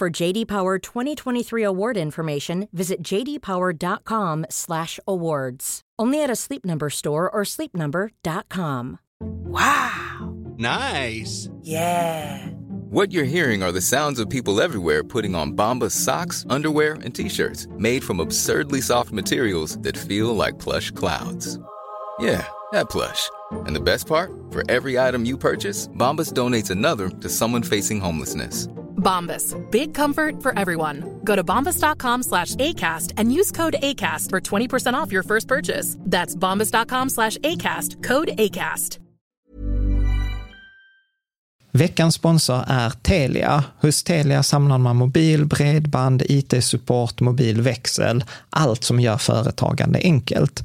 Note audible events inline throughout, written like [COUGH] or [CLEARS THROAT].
For JD Power 2023 award information, visit jdpower.com/awards. Only at a Sleep Number store or sleepnumber.com. Wow. Nice. Yeah. What you're hearing are the sounds of people everywhere putting on Bombas socks, underwear, and t-shirts made from absurdly soft materials that feel like plush clouds. Yeah, that plush. And the best part? For every item you purchase, Bombas donates another to someone facing homelessness. Bombas. Big comfort for everyone. Go to bombas.com slash ACAST and use code ACAST for 20% off your first purchase. That's bombas.com slash ACAST. Code ACAST. Veckans sponsor är Telia. Hos Telia samlar man mobil, bredband, IT-support, mobilväxel, allt som gör företagande enkelt.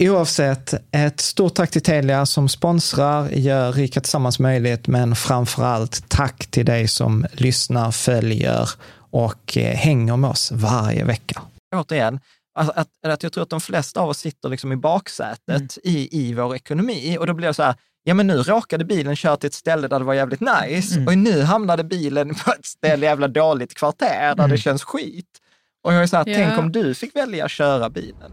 Oavsett, ett stort tack till Telia som sponsrar, gör Rika Tillsammans möjligt, men framför allt tack till dig som lyssnar, följer och eh, hänger med oss varje vecka. Återigen, att, att, att jag tror att de flesta av oss sitter liksom i baksätet mm. i, i vår ekonomi och då blir det så här, ja men nu råkade bilen köra till ett ställe där det var jävligt nice mm. och nu hamnade bilen på ett ställe jävla dåligt kvarter där mm. det känns skit. Och jag är så här, ja. tänk om du fick välja att köra bilen.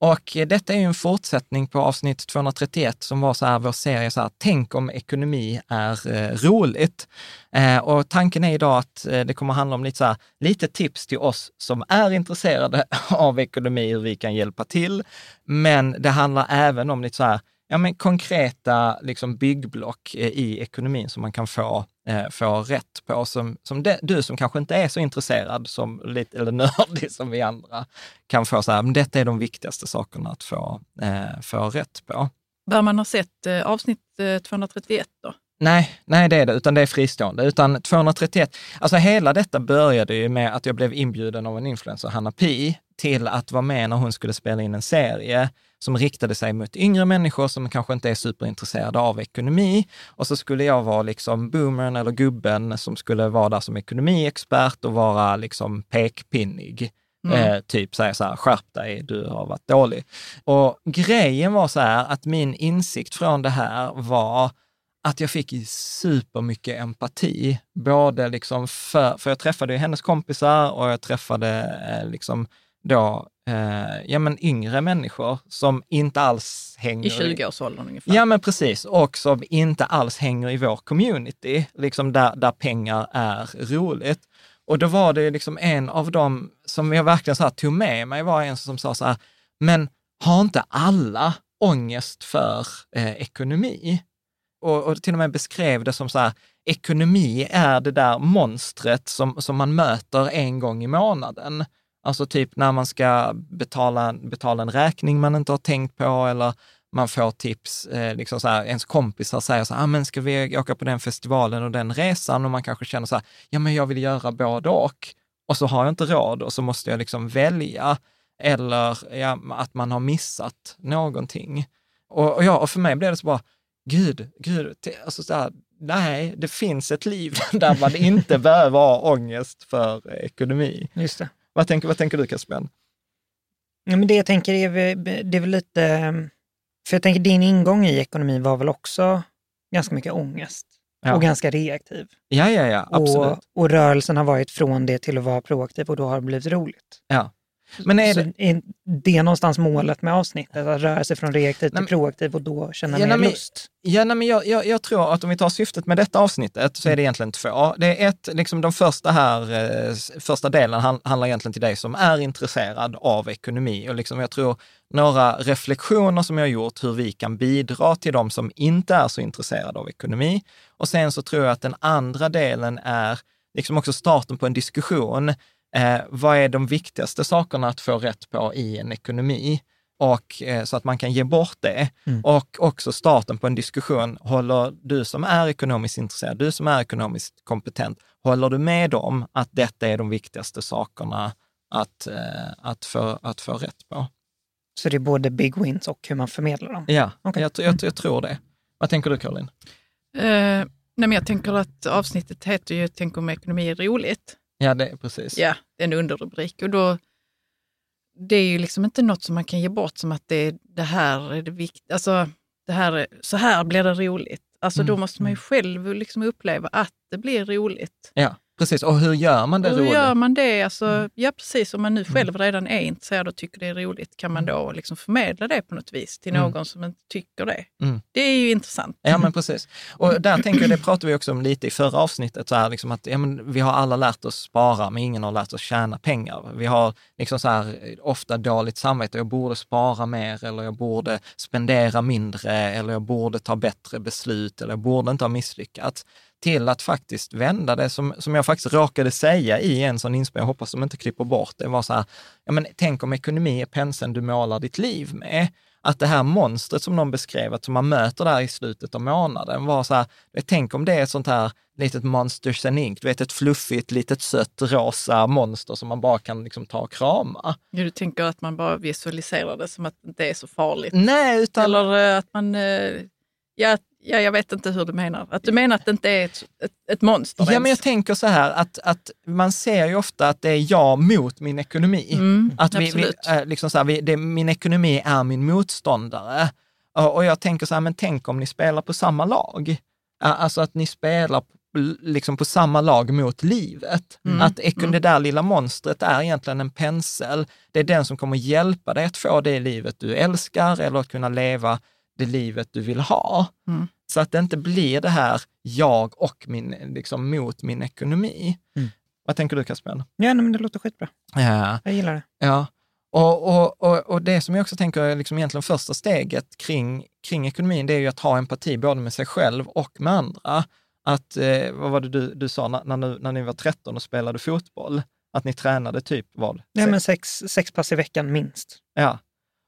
och detta är ju en fortsättning på avsnitt 231 som var så här, vår serie så här, tänk om ekonomi är eh, roligt. Eh, och tanken är idag att eh, det kommer handla om lite, så här, lite tips till oss som är intresserade [LAUGHS] av ekonomi, hur vi kan hjälpa till. Men det handlar även om lite så här, ja, men konkreta liksom byggblock eh, i ekonomin som man kan få, eh, få rätt på. Som, som det, du som kanske inte är så intresserad som, lite, eller [LAUGHS] nördig som vi andra kan få så här, men detta är de viktigaste sakerna att få, eh, få rätt på. Bör man ha sett eh, avsnitt 231 då? Nej, nej det är det, utan det är fristående. Utan 231, alltså hela detta började ju med att jag blev inbjuden av en influencer, Hanna Pi, till att vara med när hon skulle spela in en serie som riktade sig mot yngre människor som kanske inte är superintresserade av ekonomi. Och så skulle jag vara liksom boomern eller gubben som skulle vara där som ekonomiexpert och vara liksom pekpinnig. Mm. Eh, typ säga så här, skärp dig, du har varit dålig. Och grejen var så här att min insikt från det här var att jag fick supermycket empati. Både liksom för, för jag träffade hennes kompisar och jag träffade eh, liksom då eh, ja, men yngre människor som inte alls hänger I 20-årsåldern ungefär. Ja, men precis. Och som inte alls hänger i vår community, liksom där, där pengar är roligt. Och då var det liksom en av dem som jag verkligen så här tog med mig, var en som sa så här, men har inte alla ångest för eh, ekonomi? Och, och till och med beskrev det som så här, ekonomi är det där monstret som, som man möter en gång i månaden. Alltså typ när man ska betala, betala en räkning man inte har tänkt på eller man får tips, eh, liksom så här, ens kompisar säger så här, ah, men ska vi åka på den festivalen och den resan? Och man kanske känner så här, ja men jag vill göra både och. Och så har jag inte råd och så måste jag liksom välja. Eller ja, att man har missat någonting. Och, och, ja, och för mig blev det så bara, gud, gud, alltså så här, nej, det finns ett liv [LAUGHS] där man inte behöver ha ångest för ekonomi. Just det. Vad tänker, vad tänker du Caspian? Ja, men det jag tänker är, det är väl lite... För jag tänker din ingång i ekonomi var väl också ganska mycket ångest Ja. och ganska reaktiv. Ja, ja, ja, absolut. Och, och rörelsen har varit från det till att vara proaktiv och då har det blivit roligt. Ja. Men är Så det, är det någonstans målet med avsnittet? Att röra sig från reaktiv till proaktiv och då känna Ja, mer men- lust? Ja, nej, men jag, jag, jag tror att om vi tar syftet med detta avsnittet så är det egentligen två. Det är ett, liksom de första här, eh, första delen han, handlar egentligen till dig som är intresserad av ekonomi och liksom jag tror några reflektioner som jag har gjort hur vi kan bidra till de som inte är så intresserade av ekonomi. Och sen så tror jag att den andra delen är liksom också starten på en diskussion. Eh, vad är de viktigaste sakerna att få rätt på i en ekonomi? och eh, så att man kan ge bort det. Mm. Och också starten på en diskussion. Håller du som är ekonomiskt intresserad, du som är ekonomiskt kompetent, håller du med om att detta är de viktigaste sakerna att, eh, att, få, att få rätt på? Så det är både big wins och hur man förmedlar dem? Ja, Okej. jag, jag, jag tror det. Vad tänker du Caroline? Eh, nej, men jag tänker att avsnittet heter ju Tänk om ekonomi är roligt. Ja, det är precis. Ja, en underrubrik. Och då, det är ju liksom inte något som man kan ge bort som att det, det här är det viktiga. Alltså, det här är, så här blir det roligt. Alltså då Mm, måste man ju själv liksom uppleva att det blir roligt. Ja, precis. Och hur gör man det Hur roligt? gör man det? Alltså, Mm. Ja, precis. Om man nu själv redan är intresserad och tycker det är roligt, kan man då liksom förmedla det på något vis till Mm. någon som inte tycker det? Mm. Det är ju intressant. Ja, men precis. Och där tänker jag, det pratade vi också om lite i förra avsnittet, så här, liksom att ja, men vi har alla lärt oss spara, men ingen har lärt oss tjäna pengar. Vi har liksom så här, ofta dåligt samvete, jag borde spara mer, eller jag borde spendera mindre, eller jag borde ta bättre beslut, eller jag borde inte ha misslyckats. Till att faktiskt vända det, som, som jag faktiskt råkade säga i en sån inspelning, jag hoppas de inte klipper bort det, var så här, ja men tänk om ekonomi är penseln du målar ditt liv med att det här monstret som någon beskrev, att som man möter där i slutet av månaden, var så här, tänk om det är ett sånt här litet Monsters and Inc, du vet ett fluffigt, litet sött, rosa monster som man bara kan liksom ta och krama. Ja, Du tänker att man bara visualiserar det som att det inte är så farligt. Nej, utan... Eller eh, att man... eh, Ja, ja, jag vet inte hur du menar. Att du menar att det inte är ett, ett, ett monster Ja, men jag ens. tänker så här att, att man ser ju ofta att det är jag mot min ekonomi. Mm, Att vi, vi, äh, liksom så här, vi, det, min ekonomi är min motståndare. Och, jag tänker så här, men tänk om ni spelar på samma lag. Alltså att ni spelar liksom på samma lag mot livet. Mm, Att mm. det där lilla monstret är egentligen en pensel. Det är den som kommer hjälpa dig att få det livet du älskar eller att kunna leva det livet du vill ha. Mm. Så att det inte blir det här jag och min, liksom mot min ekonomi. Mm. Vad tänker du Caspian? Ja, men det låter skitbra. Ja. Jag gillar det. Ja, och, och, och, och det som jag också tänker är liksom egentligen första steget kring, kring ekonomin, det är ju att ha empati både med sig själv och med andra. Att, eh, vad var det du, du sa när, när, ni- när ni var 13 och spelade fotboll? Att ni tränade typ vad? Nej, men sex, sex pass i veckan minst. Ja.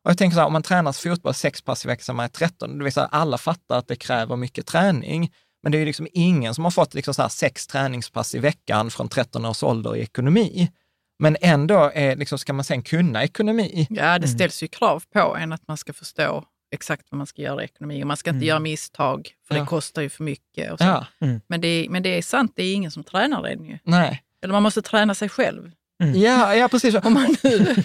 Och jag tänker så här, om man tränar fotboll sex pass i veckan som man är 13, det vill säga alla fattar att det kräver mycket träning. Men det är ju liksom ingen som har fått liksom så här sex träningspass i veckan från 13 års ålder i ekonomi. Men ändå är, liksom, ska man sen kunna ekonomi. Ja, Mm. det ställs ju krav på en att man ska förstå exakt vad man ska göra i ekonomi. Och man ska inte Mm. göra misstag, för Ja. det kostar ju för mycket. Och så. Ja, Men, det är, men det är sant, det är ingen som tränar den ju. nej. Eller man måste träna sig själv. Ja, ja precis. Om man nu... [LAUGHS]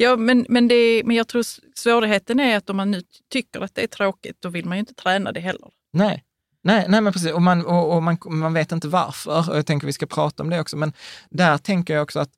ja, men, men, det men jag tror svårigheten är att om man nu tycker att det är tråkigt, då vill man ju inte träna det heller. Nej. Nej, nej, men precis. Och, man, och, och man, man vet inte varför. Och jag tänker vi ska prata om det också. Men där tänker jag också att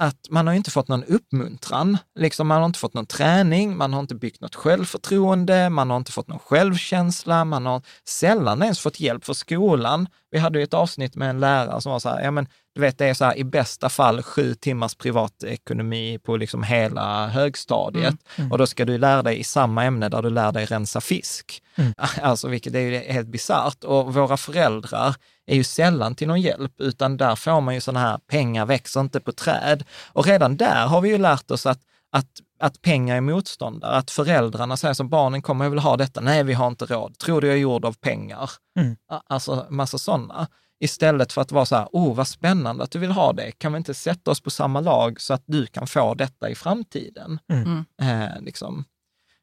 att man har inte fått någon uppmuntran. Liksom man har inte fått någon träning, man har inte byggt något självförtroende, man har inte fått någon självkänsla, man har sällan ens fått hjälp för skolan. Vi hade ju ett avsnitt med en lärare som var så här, ja men du vet det är så här i bästa fall sju timmars privatekonomi på liksom hela högstadiet Mm, mm. och då ska du lära dig i samma ämne där du lär dig rensa fisk. Mm. [LAUGHS] Alltså vilket är ju helt bisarrt och våra föräldrar är ju sällan till någon hjälp, utan där får man ju sådana här, pengar växer inte på träd. Och redan där har vi ju lärt oss att, att, att pengar är motståndare, att föräldrarna säger som barnen kommer jag vill ha detta, nej vi har inte råd, tror du jag är gjord av pengar? Mm. Alltså massa sådana. Istället för att vara så här, oh vad spännande att du vill ha det, kan vi inte sätta oss på samma lag så att du kan få detta i framtiden? Mm. Eh, liksom.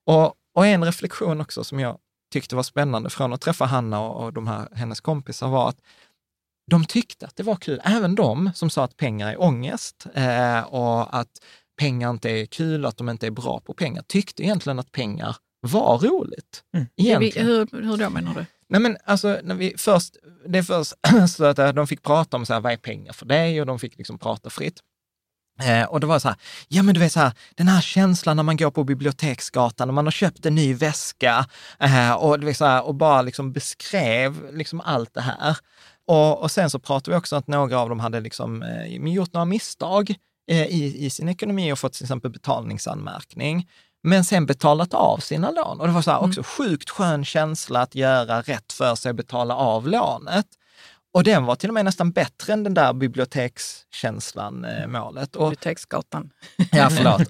och, och en reflektion också som jag tyckte var spännande från att träffa Hanna och, och de här, hennes kompisar var att de tyckte att det var kul, även de som sa att pengar är ångest eh, och att pengar inte är kul, att de inte är bra på pengar, tyckte egentligen att pengar var roligt. Mm. Egentligen. Hur, hur då menar du? Nej men alltså, när vi först, det är först [CLEARS THROAT] så att eh, de fick prata om så här, vad är pengar för dig? Och de fick liksom prata fritt. Eh, och det var så här, ja men du vet så här, den här känslan när man går på Biblioteksgatan och man har köpt en ny väska eh, och, du vet så här, och bara liksom beskrev liksom allt det här. Och, och sen så pratade vi också om att några av dem hade liksom, eh, gjort några misstag eh, i, i sin ekonomi och fått till exempel betalningsanmärkning men sen betalat av sina lån. Och det var så här också sjukt skön känsla att göra rätt för sig och betala av lånet. Och den var till och med nästan bättre än den där bibliotekskänslan, eh, målet. Och, Biblioteksgatan. ja, [LAUGHS] förlåt.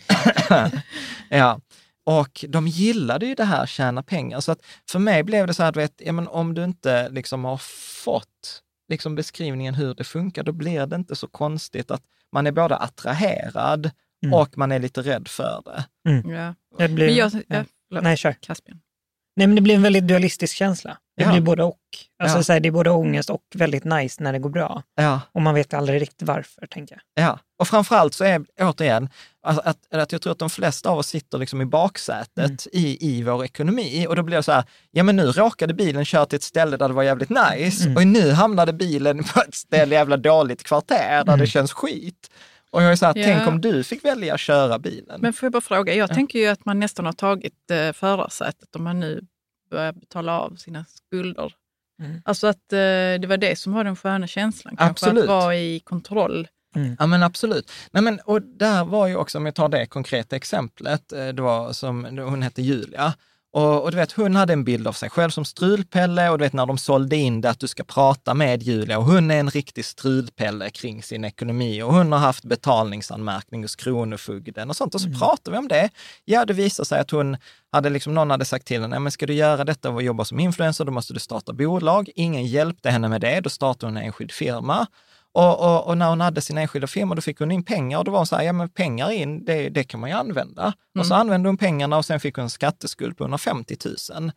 [LAUGHS] ja. Och de gillade ju det här tjäna pengar. Så att för mig blev det så här, du vet, ja, men om du inte liksom har fått liksom beskrivningen hur det funkar, då blir det inte så konstigt att man är både attraherad Mm. och man är lite rädd för det. Ja. Det blir, Men jag, ja. Nej, kör. Caspian. Nej, men det blir en väldigt dualistisk känsla. Det Ja. blir både och. Alltså, Ja. så här, det är både ångest och väldigt nice när det går bra. Ja. Och man vet aldrig riktigt varför, tänker jag. Ja, och framförallt så är, återigen, att, att, att jag tror att de flesta av oss sitter liksom i baksätet i, i vår ekonomi och då blir det så här, ja men nu råkade bilen köra till ett ställe där det var jävligt nice och nu hamnade bilen [LAUGHS] på ett ställe jävla dåligt kvarter där det känns skit. Och jag är så här, Ja. tänk om du fick välja att köra bilen. Men får jag bara fråga, jag tänker ju att man nästan har tagit eh, förarsätet om man nu börjar betala av sina skulder. Mm. Alltså att eh, det var det som var den sköna känslan, kanske Absolut. att vara i kontroll. Ja men absolut. Nej, men, och där var ju också, om jag tar det konkreta exemplet, eh, det var som, hon hette Julia. Och, och du vet, hon hade en bild av sig själv som strulpelle och du vet när de sålde in det att du ska prata med Julia och hon är en riktig strulpelle kring sin ekonomi och hon har haft betalningsanmärkning hos Kronofogden och sånt. Och så pratade vi om det. Ja, det visade sig att hon hade liksom, någon hade sagt till henne, "Ja, men ska du göra detta och jobba som influencer, då måste du starta bolag. Ingen hjälpte henne med det, då startade hon en enskild firma. Och, och, och när hon hade sin enskilda firma, då fick hon in pengar och då var hon så här, ja men pengar in, det, det kan man ju använda. Och så använde hon pengarna och sen fick hon en skatteskuld på 150 000.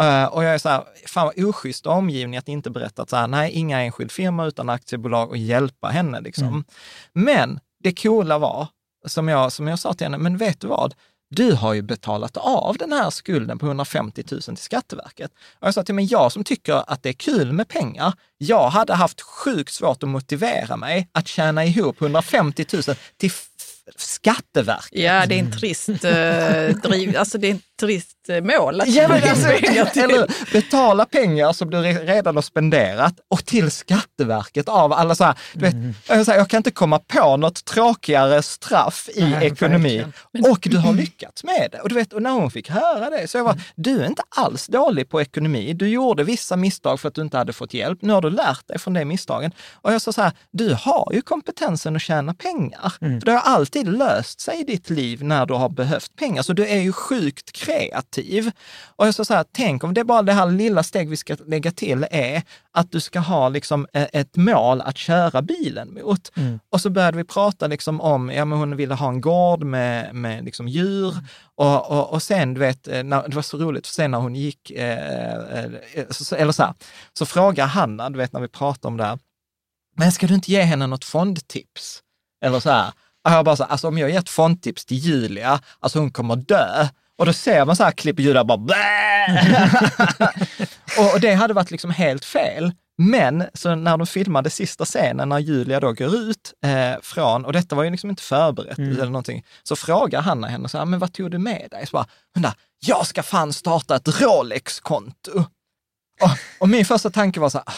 Eh, och jag är så här, fan vad oschysst av omgivning att inte berätta att så här, nej, inga enskild firma utan aktiebolag och hjälpa henne liksom. Men det coola var, som jag, som jag sa till henne, men vet du vad? Du har ju betalat av den här skulden på 150 000 till Skatteverket. Och jag sa till mig, jag som tycker att det är kul med pengar, jag hade haft sjukt svårt att motivera mig att tjäna ihop 150 000 till Skatteverket. Ja, det är en trist, eh, driv, alltså det är en trist eh, mål. Att Ja, men alltså, pengar till. eller, betala pengar som du re- redan har spenderat och till Skatteverket av alla så här, du vet, jag, säger, jag kan inte komma på något tråkigare straff i Nej, ekonomi. verkligen. Och du har lyckats med det. Och du vet, och när hon fick höra det så jag var, du är inte alls dålig på ekonomi. Du gjorde vissa misstag för att du inte hade fått hjälp. Nu har du lärt dig från de misstagen. Och jag sa så här, du har ju kompetensen att tjäna pengar. För det har alltid löst sig i ditt liv när du har behövt pengar. Så du är ju sjukt kreativ. Och jag sa så här, tänk om det är bara det här lilla steg vi ska lägga till är att du ska ha liksom eh, ett mål att köra bilen mot. Och så började vi prata liksom om, ja men hon ville ha en gård med, med liksom djur. Och, och, och sen, du vet, eh, när, det var så roligt, för sen när hon gick, eh, eh, så, eller så här, så frågar Hanna, du vet när vi pratar om det här, men ska du inte ge henne något fondtips? Eller så här, och jag bara så alltså om jag ger ett fondtips till Julia, alltså hon kommer dö. Och då ser man så här klipp Julia bara [LAUGHS] och, det hade varit liksom helt fel. Men så när de filmade sista scenen, när Julia då går ut eh, från, och detta var ju liksom inte förberett Mm. eller någonting, så frågar Hanna henne så här, men vad tog du med dig? Så bara, hon där, jag ska fan starta ett Rolex-konto. Och, och min första tanke var så här, ah,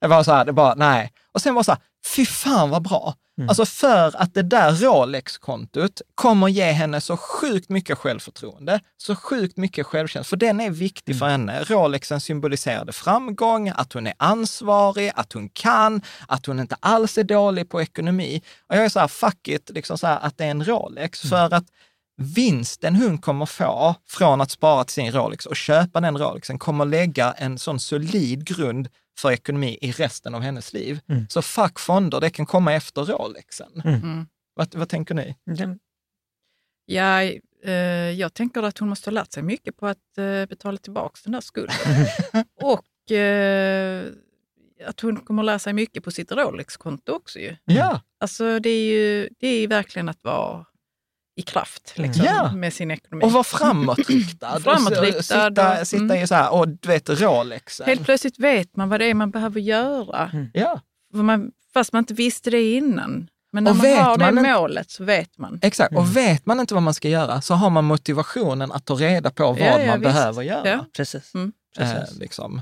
det var så här, det bara, nej. Och sen var så här, fy fan vad bra. Mm. Alltså för att det där Rolex-kontot kommer ge henne så sjukt mycket självförtroende, så sjukt mycket självkänsla, för den är viktig för henne. Rolexen symboliserade framgång, att hon är ansvarig, att hon kan, att hon inte alls är dålig på ekonomi. Och jag är så här, fuck it, liksom så här, att det är en Rolex, för att vinsten hon kommer få från att spara till sin Rolex och köpa den Rolexen kommer lägga en sån solid grund för ekonomi i resten av hennes liv. Mm. Så fuck fonder, det kan komma efter Rolexen. Mm. Vad, vad tänker ni? Det- Ja, eh, jag tänker att hon måste ha lärt sig mycket på att eh, betala tillbaka den där skulden. [LAUGHS] och eh, att hon kommer lära sig mycket på sitt Rolex-konto också. Ju. Ja, Alltså det är ju det är verkligen att vara i kraft liksom, Ja. med sin ekonomi. och vara framåtriktad. [LAUGHS] Framåtriktad Sitta, och- sitta mm. i så här, och du vet Rolexen. Helt plötsligt vet man vad det är man behöver göra. Ja, För Man, fast man inte visste det innan. Men när Och man vet har det man målet så vet man. exakt. Mm. Och vet man inte vad man ska göra så har man motivationen att ta reda på vad Ja, ja, man visst. behöver göra. Ja. Precis. Mm. Eh, Precis. liksom.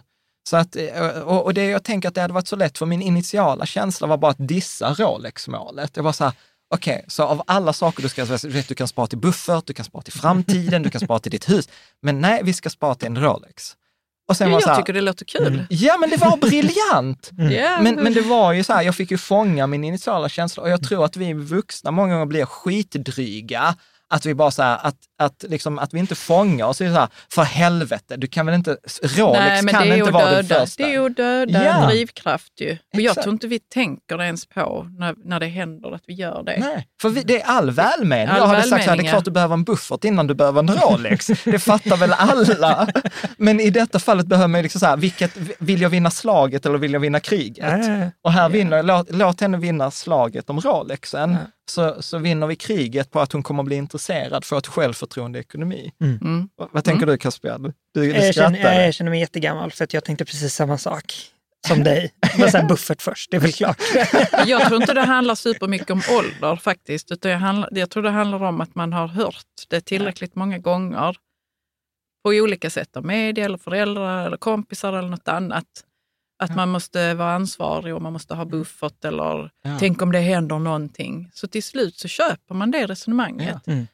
Så att, eh, och, och det jag tänker att det hade varit så lätt, för min initiala känsla var bara att dissa Rolex-målet. Det var så här, okej, så av alla saker du ska, vet, du kan spara till buffert, du kan spara till framtiden, du kan spara till ditt hus. Men nej, vi ska spara till en Rolex. Och sen Ja, var så jag här, tycker det låter kul. Ja, men det var [LAUGHS] briljant! Ja, Men, men det var ju så här, jag fick ju fånga min initiala känsla och jag tror att vi vuxna många gånger blir skitdryga. Att vi bara så här, att, att, liksom, att vi inte fångar oss i så här, för helvete, du kan väl inte, Rolex Nej, men kan inte vara det döda, första. det är ju att döda Ja. drivkraft ju. Och jag tror inte vi tänker ens på när, när det händer att vi gör det. Nej, för vi, det är all välmening. All jag hade sagt så här, det är klart ja. du behöver en buffert innan du behöver en Rolex. det fattar väl alla. Men i detta fallet behöver man ju liksom så här, vilket, vill jag vinna slaget eller vill jag vinna kriget? Äh, Och här vinner, låt, låt henne vinna slaget om Rolexen, så, så vinner vi kriget på att hon kommer bli intresserad, få ett självförtroende i ekonomi. Mm. Vad, vad tänker du Caspian? Du, du jag, känner, skrattar. jag känner mig jättegammal för att jag tänkte precis samma sak som dig. [LAUGHS] Så här buffert först, det är väl klart. [LAUGHS] Jag tror inte det handlar supermycket om ålder faktiskt. Utan jag, handlar, jag tror det handlar om att man har hört det tillräckligt många gånger på olika sätt av media eller föräldrar eller kompisar eller något annat. Att man måste vara ansvarig och man måste ha buffert eller Ja. tänk om det händer någonting. Så till slut så köper man det resonemanget. Ja. Mm.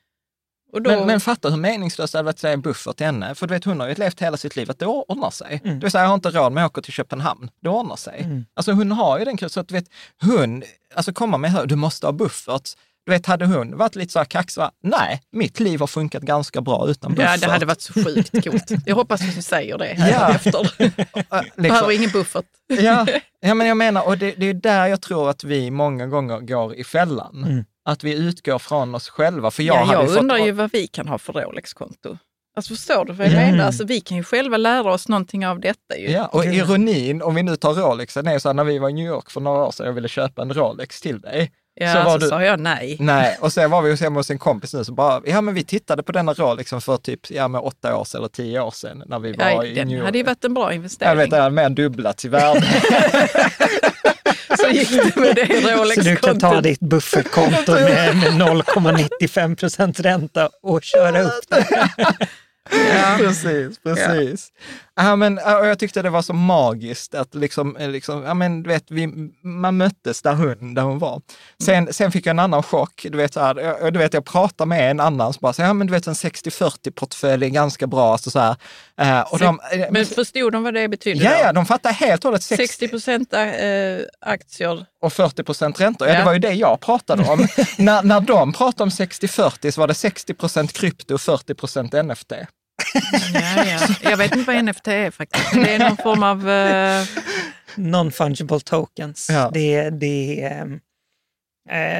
Då, Men, men fatta hur meningslöst det hade varit att säga buffert till henne. För du vet, hon har ju levt hela sitt liv att det ordnar sig. Mm. Det vill säga, jag har inte råd med att åka till Köpenhamn. Det ordnar sig. Mm. Alltså hon har ju den så att du vet, hon, alltså komma med här, du måste ha buffert. Du vet, hade hon varit lite så här kaxig, va? nej, mitt liv har funkat ganska bra utan buffert. ja, det hade varit så sjukt coolt. Jag hoppas att ni säger det här Ja. [LAUGHS] efter. [LAUGHS] Liksom. Behöver ingen buffert. Ja, [LAUGHS] ja, men jag menar, och det, det är där jag tror att vi många gånger går i fällan. Mm. Att vi utgår från oss själva. För jag, Jag, ja, hade jag ju fått, undrar ju vad vi kan ha för Rolex-konto. Alltså förstår du vad jag Mm. menar? Alltså, vi kan ju själva lära oss någonting av detta. Ju. Ja, och ironin, om vi nu tar Rolexen, är så här, när vi var i New York för några år sedan, jag ville köpa en Rolex till dig. Ja, Så så, var du- sa jag nej. Nej, och sen var vi hemma hos en kompis nu som bara, ja men vi tittade på denna Rolexen för typ, ja med åtta år sedan eller tio år sedan när vi var Ja, i den New hade ju varit en bra jag investering. vet, den hade mer än dubblats i värde. [LAUGHS] Så gick det med det [LAUGHS] Så du kan ta Rolex-kontot. ditt buffertkonto [LAUGHS] med, med 0,95 procents ränta och köra upp det. Ja. precis, precis. Ja. men, ja, och jag tyckte det var så magiskt att liksom, eh, liksom ja, men, du vet, vi, man möttes där hon, där hon var. Sen, sen fick jag en annan chock. Du vet, så här, jag, du vet, jag pratade med en annan som bara, så, ja men du vet en 60-40-portfölj är ganska bra. Så, så här. Eh, och de, eh, Men förstod de vad det betyder ja, ja, de fattar helt och hållet 60, 60 procent aktier. och 40 procent räntor. Ja, Ja. det var ju det jag pratade om. [LAUGHS] när, när de pratade om 60-40 så var det 60 procent krypto och 40 procent NFT. Ja, ja. Jag vet inte vad NFT är faktiskt. Det är någon form av... eh, Non-fungible tokens. Ja. Det, är- det är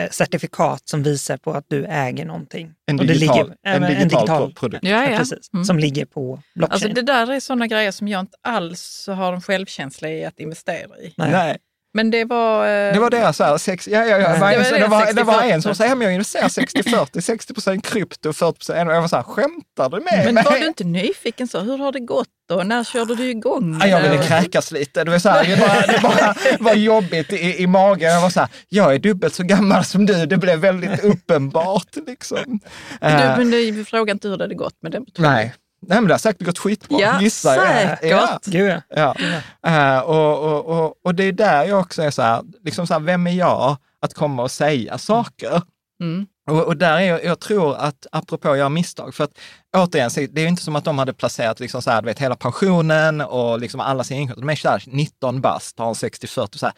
eh, certifikat som visar på att du äger någonting. En digital, ligger- en digital, pro- produkt. ja, ja. Precis, Mm. Som ligger på blockchain. Alltså det där är sådana grejer som jag inte alls har en självkänsla i att investera i. Nej. Nej. Men det var... eh, Det var deras så här, sex, ja, ja, ja, Det det, var var, det, det, var, det var 60-40. en som sa, ja, men jag investerar 60-40, 60 procent krypto och 40 procent. Och jag var så här, skämtar du med Men mig? var du inte nyfiken så? Hur har det gått då? När körde du igång? Ja, jag ville Och- kräkas lite. Det var, så här, det bara, det bara var jobbigt i, i magen. Jag var så här, jag är dubbelt så gammal som du. Det blev väldigt uppenbart. Liksom. Du, Eh, men du frågade inte hur det hade gått med den. nej. Nej, men det har säkert gått skitbra, Ja, gissar jag. säkert. Ja. Gud ja. Ja. Eh, och, och, och, och det är där jag också är så här, liksom så här, vem är jag att komma och säga saker? Mm. Och, och där är jag, jag tror att, apropå att göra misstag, för att återigen, så det är ju inte som att de hade placerat liksom så här, du vet, hela pensionen och liksom alla sina inkomster. De är så här 19 bast, har en 60-40, så här.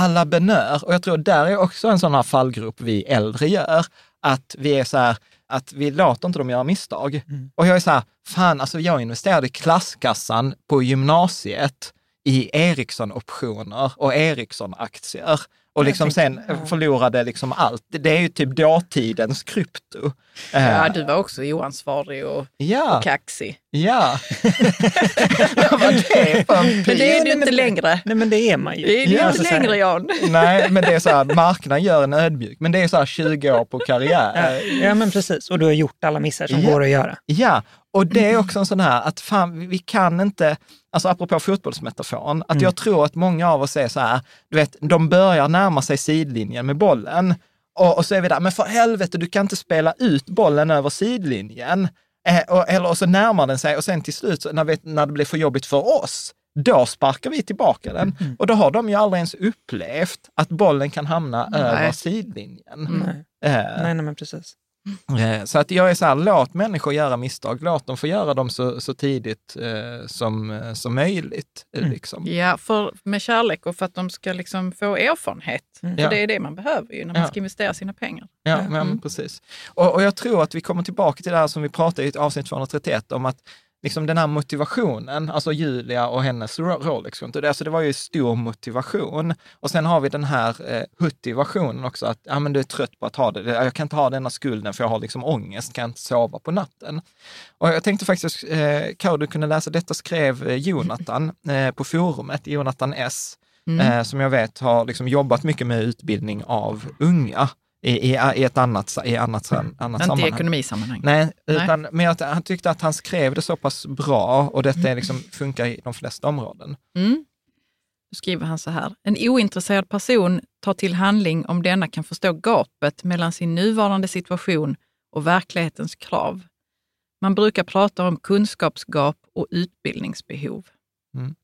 alla benör. Och jag tror där är också en sån här fallgrop vi äldre gör, att vi är så här, att vi låter inte dem göra misstag. Och jag är så här, fan, alltså jag investerade i klasskassan på gymnasiet i Ericsson-optioner och Ericsson-aktier. Och liksom sen förlorade liksom allt. Det är ju typ dåtidens krypto. Eh, Ja, du var också oansvarig och, ja, och kaxig. ja. [LAUGHS] Vad var det för en Men det är du inte längre. Nej men det är man ju. Det är du Ja, inte så längre Jan. [LAUGHS] Nej, men det är så här, marknaden gör en ödmjuk. Men det är så här 20 år på karriär. Ja, men precis, och du har gjort alla missar som Ja. går att göra. Ja, och det är också en sån här att fan, vi kan inte, alltså apropå fotbollsmetaforen, att jag tror att många av oss är så här, du vet, de börjar närma sig sidlinjen med bollen och, och så är vi där, men för helvete, du kan inte spela ut bollen över sidlinjen. Eh, och, eller och så närmar den sig och sen till slut, när, vi, när det blir för jobbigt för oss, då sparkar vi tillbaka den. Och då har de ju aldrig ens upplevt att bollen kan hamna över sidlinjen. Nej. Eh, Nej, nej men precis. Eh, Så att jag är så här, låt människor göra misstag. Låt dem få göra dem så, så tidigt eh, som, eh, som möjligt. eh, Liksom. Ja, för, med kärlek och för att de ska liksom få erfarenhet. För Ja. det är det man behöver ju när man Ja. ska investera sina pengar. Ja, men precis. Och, och jag tror att vi kommer tillbaka till det här som vi pratade i ett avsnitt 231 om att liksom den här motivationen, alltså Julia och hennes ro- Rolex, det, alltså det var ju stor motivation. Och sen har vi den här eh, motivationen också, att ja, men du är trött på att ha det. Jag kan inte ha denna skulden för jag har liksom ångest, kan inte sova på natten. Och jag tänkte faktiskt, eh, Karo, du kunde läsa, detta skrev eh, Jonathan eh, på forumet, Jonathan S, eh, som jag vet har liksom jobbat mycket med utbildning av unga i, i, i ett annat, i annat, annat Inte i sammanhang. ekonomisammanhang. Nej, utan, men jag, han tyckte att han skrev det så pass bra och detta är liksom, funkar i de flesta områden. Mm. Då skriver han så här. En ointresserad person tar till handling om denna kan förstå gapet mellan sin nuvarande situation och verklighetens krav. Man brukar prata om kunskapsgap och utbildningsbehov. Mm.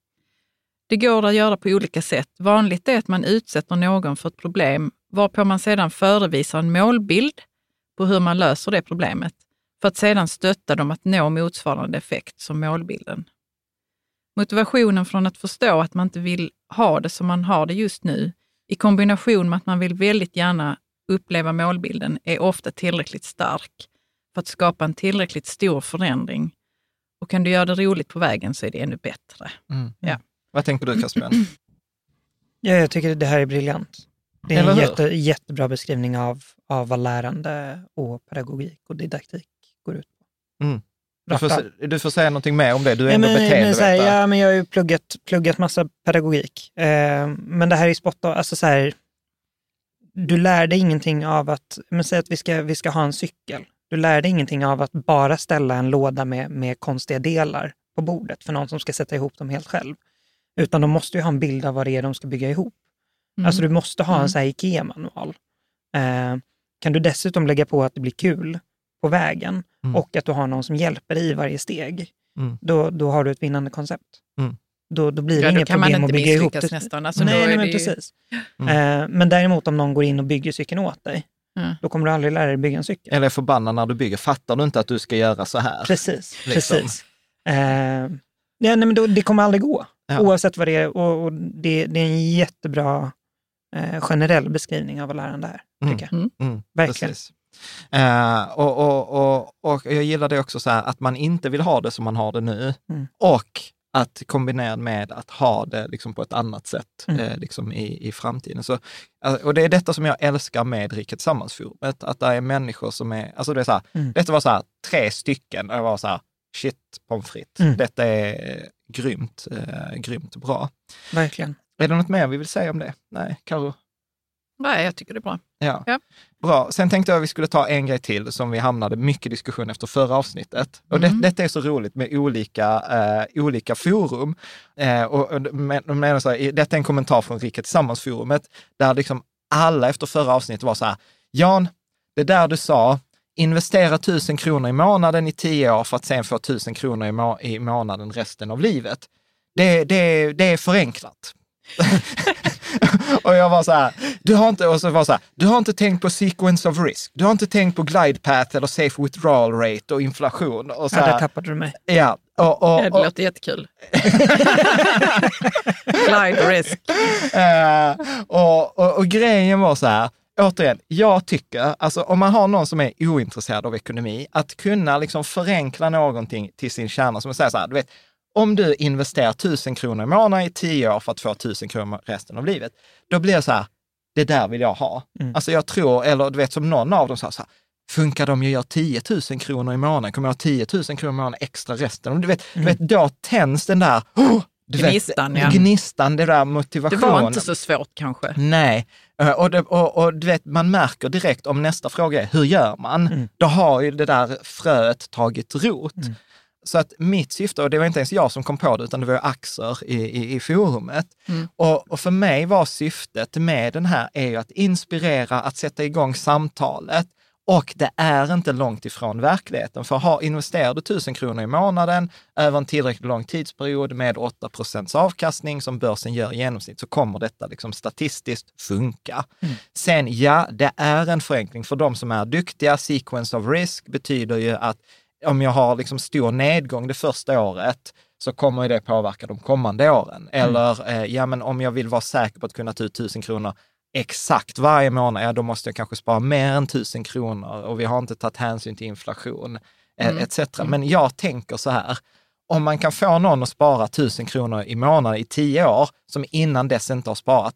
Det går att göra på olika sätt. Vanligt är att man utsätter någon för ett problem varpå man sedan förevisar en målbild på hur man löser det problemet för att sedan stötta dem att nå motsvarande effekt som målbilden. Motivationen från att förstå att man inte vill ha det som man har det just nu, i kombination med att man vill väldigt gärna uppleva målbilden, är ofta tillräckligt stark för att skapa en tillräckligt stor förändring. Och kan du göra det roligt på vägen så är det ännu bättre. Mm. Ja. Vad tänker du Caspian? [CLEARS THROAT] Ja, jag tycker det här är briljant. Det är en jätte, jättebra beskrivning av, av vad lärande och pedagogik och didaktik går ut på. Mm. Du, får, du får säga någonting mer om det, du är Ja, ändå beteendevetare. ja, men jag har ju pluggat, pluggat massa pedagogik. Eh, men det här är spot. Alltså så här, du lär dig ingenting av att, men säg att vi ska, vi ska ha en cykel. Du lär dig ingenting av att bara ställa en låda med, med konstiga delar på bordet för någon som ska sätta ihop dem helt själv. Utan de måste ju ha en bild av vad det är de ska bygga ihop. Mm. Alltså du måste ha en så här IKEA-manual. Eh, kan du dessutom lägga på att det blir kul på vägen Mm. och att du har någon som hjälper dig i varje steg, Mm. då, då har du ett vinnande koncept. Mm. Då, då blir det Ja, då inga kan man problem att inte bygga ihop misslyckas det. nästan. Alltså, nej, då nej, men ju- precis. Eh, men däremot om någon går in och bygger cykeln åt dig, Ja. då kommer du aldrig lära dig bygga en cykel. Eller är förbannad när du bygger. Fattar du inte att du ska göra så här? Precis, Liksom. precis. Eh, ja, nej, men då, det kommer aldrig gå, Ja. oavsett vad det är. Och, och det, det är en jättebra eh, generell beskrivning av vad lärande är, Mm. tycker jag. Mm, Verkligen. Precis. Eh, och, och, och, och jag gillar det också så här att man inte vill ha det som man har det nu Mm. och att kombinera med att ha det liksom på ett annat sätt Mm. eh, liksom i, i framtiden. Så, eh, och det är detta som jag älskar med Riket Sammansforumet, att det är människor som är, alltså det är så här, Mm. detta var så här tre stycken och jag var så här, shit pommes frites, Mm. detta är grymt, eh, grymt bra. Verkligen. Är det något mer vi vill säga om det? Nej, Karo? Nej, jag tycker det är bra. Ja. Ja. Bra. Sen tänkte jag att vi skulle ta en grej till som vi hamnade mycket diskussion efter förra avsnittet. Och det, Mm. detta är så roligt med olika, eh, olika forum. Eh, och, och, men, menar så här, detta är en kommentar från Rika Tillsammans-forumet, där liksom alla efter förra avsnittet var så här, Jan, det där du sa, investera tusen kronor i månaden i tio år för att sen få tusen kronor i, må, i månaden resten av livet. Det, det, det är förenklat. [LAUGHS] och jag var så här, du har inte, och så var så här, du har inte tänkt på sequence of risk. Du har inte tänkt på glide path eller safe withdrawal rate och inflation. Och så Ja, där tappade du mig. ja, och, och, Det och, låter jättekul. [LAUGHS] Glide risk. Eh, och, och, och grejen var så här, återigen, jag tycker, alltså om man har någon som är ointresserad av ekonomi, att kunna liksom förenkla någonting till sin kärna, som att säga så här, du vet, om du investerar tusen kronor i månaden i tio år för att få tusen kronor resten av livet, då blir det så här, det där vill jag ha. Mm. Alltså jag tror, eller du vet som någon av dem sa så här, funkar det om jag gör 10 000 kronor i månaden? Kommer jag ha 10 000 kronor i månaden extra resten? Du vet, du vet då tänds den där, oh, du Gnistan, vet, ja. gnistan, det där Det motivationen. var inte så svårt kanske. Nej, Eh, och, det, och, och du vet, man märker direkt om nästa fråga är hur gör man? Mm. Då har ju det där fröet tagit rot. Mm. Så att mitt syfte, och det var inte ens jag som kom på det, utan det var Axer i, i, i forumet. Mm. Och, och för mig var syftet med den här är ju att inspirera, att sätta igång samtalet. Och det är inte långt ifrån verkligheten. För har, investerar du 1000 kronor i månaden över en tillräckligt lång tidsperiod med 8 procents avkastning som börsen gör i genomsnitt så kommer detta liksom statistiskt funka. Sen ja, det är en förenkling för de som är duktiga. Sequence of risk betyder ju att om jag har liksom stor nedgång det första året så kommer det påverka de kommande åren. Eller eh, ja, men om jag vill vara säker på att kunna ta ut 1000 kronor exakt varje månad, ja då måste jag kanske spara mer än 1000 kronor och vi har inte tagit hänsyn till inflation eh, Mm. etc. Men jag tänker så här, om man kan få någon att spara 1000 kronor i månaden i tio år, som innan dess inte har sparat,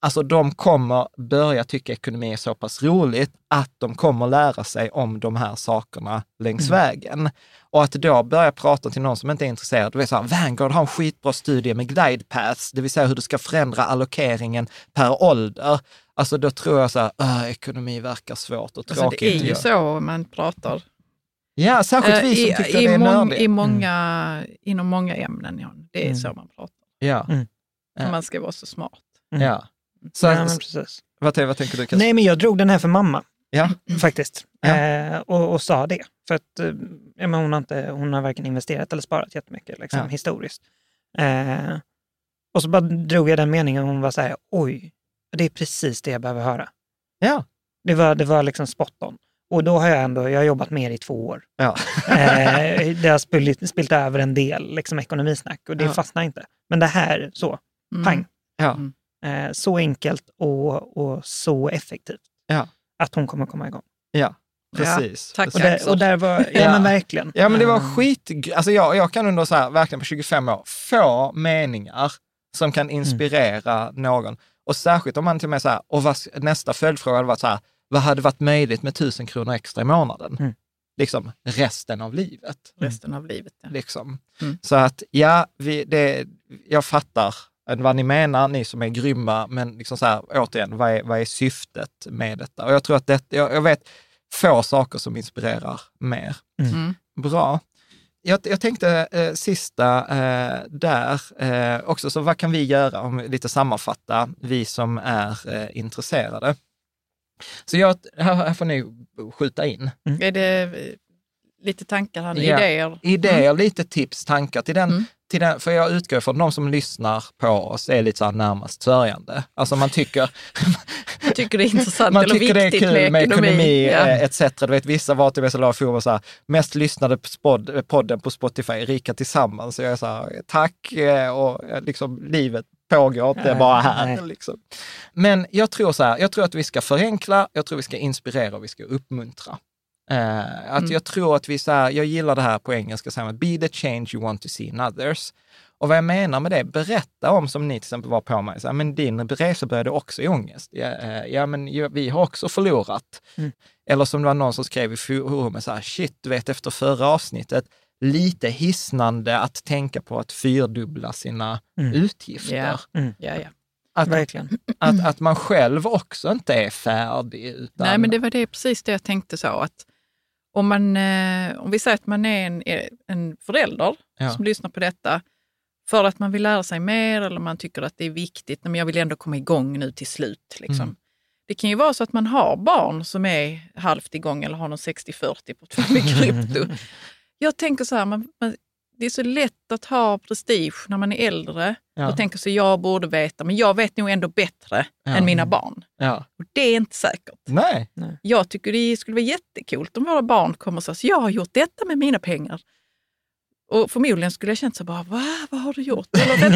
alltså de kommer börja tycka ekonomi är så pass roligt att de kommer lära sig om de här sakerna längs vägen. Och att då börja prata till någon som inte är intresserad. Du vet så här, Vanguard har en skitbra studie med glide paths, det vill säga hur du ska förändra allokeringen per ålder. Alltså då tror jag så här, "Åh, ekonomi verkar svårt och Alltså, tråkigt. det är ju så göra." man pratar. Ja, särskilt Eh, vi som I, tycker i, det är mång, nördigt. i många, Inom många ämnen, ja. Det är Mm. så man pratar. Ja, Mm. Man ska vara så smart. Mm. ja. Så, ja, men precis. vad, vad tänker du? Kasper? Nej, men jag drog den här för mamma Ja, faktiskt. Ja. Eh, och, och sa det. För att eh, men hon, har inte, hon har varken investerat eller sparat jättemycket liksom, Ja. historiskt. Eh, och så bara drog jag den meningen och hon var så här, oj, det är precis det jag behöver höra. ja. Det var, det var liksom spot on. Och då har jag ändå, jag har jobbat mer i två år. ja. Eh, det har spilt, spilt över en del liksom, ekonomisnack och det Ja. fastnar inte. Men det här, så, Mm. pang. Ja. Mm. Eh, så enkelt och, och så effektivt. Ja. Att hon kommer komma igång. Ja, precis. tack. precis. Och där, och där var, ja, Ja. men verkligen. Ja, men det var Eh, skit... Alltså jag, jag kan under så här, verkligen på 25 år, få meningar som kan inspirera någon. Och särskilt om man till och med så här, och vad, nästa följdfråga hade varit så här, vad hade varit möjligt med 1000 kronor extra i månaden? Mm. Liksom resten av livet. Resten av livet. Ja. Liksom. Mm. Så att ja, vi, det, jag fattar vad ni menar, ni som är grymma, men liksom så här, återigen, vad är, vad är syftet med detta? Och jag tror att det, jag, jag vet få saker som inspirerar mer. Mm. Bra. Jag, jag tänkte eh, sista eh, där eh, också, så vad kan vi göra om vi lite sammanfatta, vi som är eh, intresserade? Så jag, här, här får ni skjuta in. Är det lite tankar här nu? Ja. Idéer? Idéer, lite tips, tankar till den, Mm. till den, för jag utgår från att de som lyssnar på oss är lite så här närmast sörjande. Alltså man tycker, Jag [LAUGHS] tycker det är intressant [LAUGHS] man eller tycker det är kul med ekonomi, Ja. eh, etc. Du vet, vissa var till och med så här, mest lyssnade spod, podden på Spotify, Rika Tillsammans. Så jag är så här, tack, eh, och eh, liksom livet pågår inte bara här. Liksom. Men jag tror så här, jag tror att vi ska förenkla, jag tror vi ska inspirera och vi ska uppmuntra. Eh, att Mm. Jag tror att vi, så här, jag gillar det här på engelska, så här, be the change you want to see in others. Och vad jag menar med det, berätta om som ni till exempel var på mig, så här, men din resa började också i ångest. Ja, eh, ja men ju- vi har också förlorat. Mm. Eller som det var någon som skrev i forumet, så här, shit, du vet efter förra avsnittet, lite hisnande att tänka på att fyrdubbla sina Mm. utgifter. Ja. Mm. Ja, ja. Att, Verkligen. att, att man själv också inte är färdig. Utan, Nej, men det var det, precis det jag tänkte så. Att om, man, eh, om vi säger att man är en, en förälder Ja. som lyssnar på detta för att man vill lära sig mer eller man tycker att det är viktigt, men jag vill ändå komma igång nu till slut. Liksom. Mm. Det kan ju vara så att man har barn som är halvt igång eller har någon 60-40 på med krypto. [LAUGHS] Jag tänker så här, man, man, det är så lätt att ha prestige när man är äldre Ja. och tänker så jag borde veta, men jag vet nog ändå bättre Ja. än mina barn. Ja. Och det är inte säkert. Nej. Jag tycker det skulle vara jättekult om våra barn kommer och säger så jag har gjort detta med mina pengar. Och förmodligen skulle jag känt så bara, Va? vad har du gjort? Eller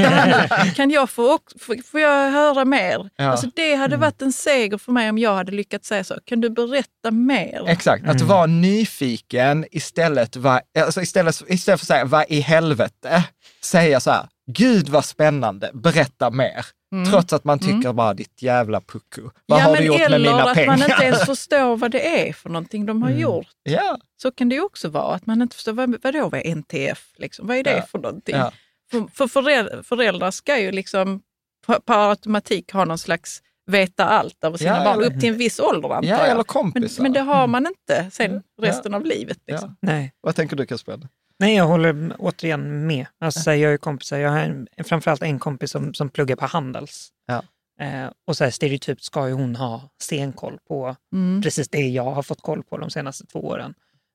nu, [LAUGHS] kan jag få, får, jag höra mer? Ja. Alltså det hade varit en seger för mig om jag hade lyckats säga så. Kan du berätta mer? Exakt, att vara nyfiken istället, var, alltså istället, istället för att säga vad i helvete, säga så här, gud vad spännande, berätta mer. Trots att man tycker bara ditt jävla pucko. Vad Mm. ja, har men du gjort eller med mina att pengar? man inte ens [LAUGHS] förstår vad det är för någonting de har gjort. ja, Så kan det ju också vara, att man inte förstår vad, vadå vad är NTF? Liksom? Vad är det Ja. för någonting? ja, För, för föräldrar, föräldrar ska ju liksom på, på automatik ha någon slags veta allt över sina Ja, barn, eller- upp till en viss ålder antar ja, jag. eller men, kompisar. men det har man inte sen Ja. resten av livet. Liksom. Nej. Vad tänker du Kasper? Nej, jag håller återigen med. Alltså, jag är kompisar, jag har en, framförallt en kompis som, som pluggar på Handels. Ja. Eh, och så här, stereotypt ska ju hon ha stenkoll på Mm. precis det jag har fått koll på de senaste två åren.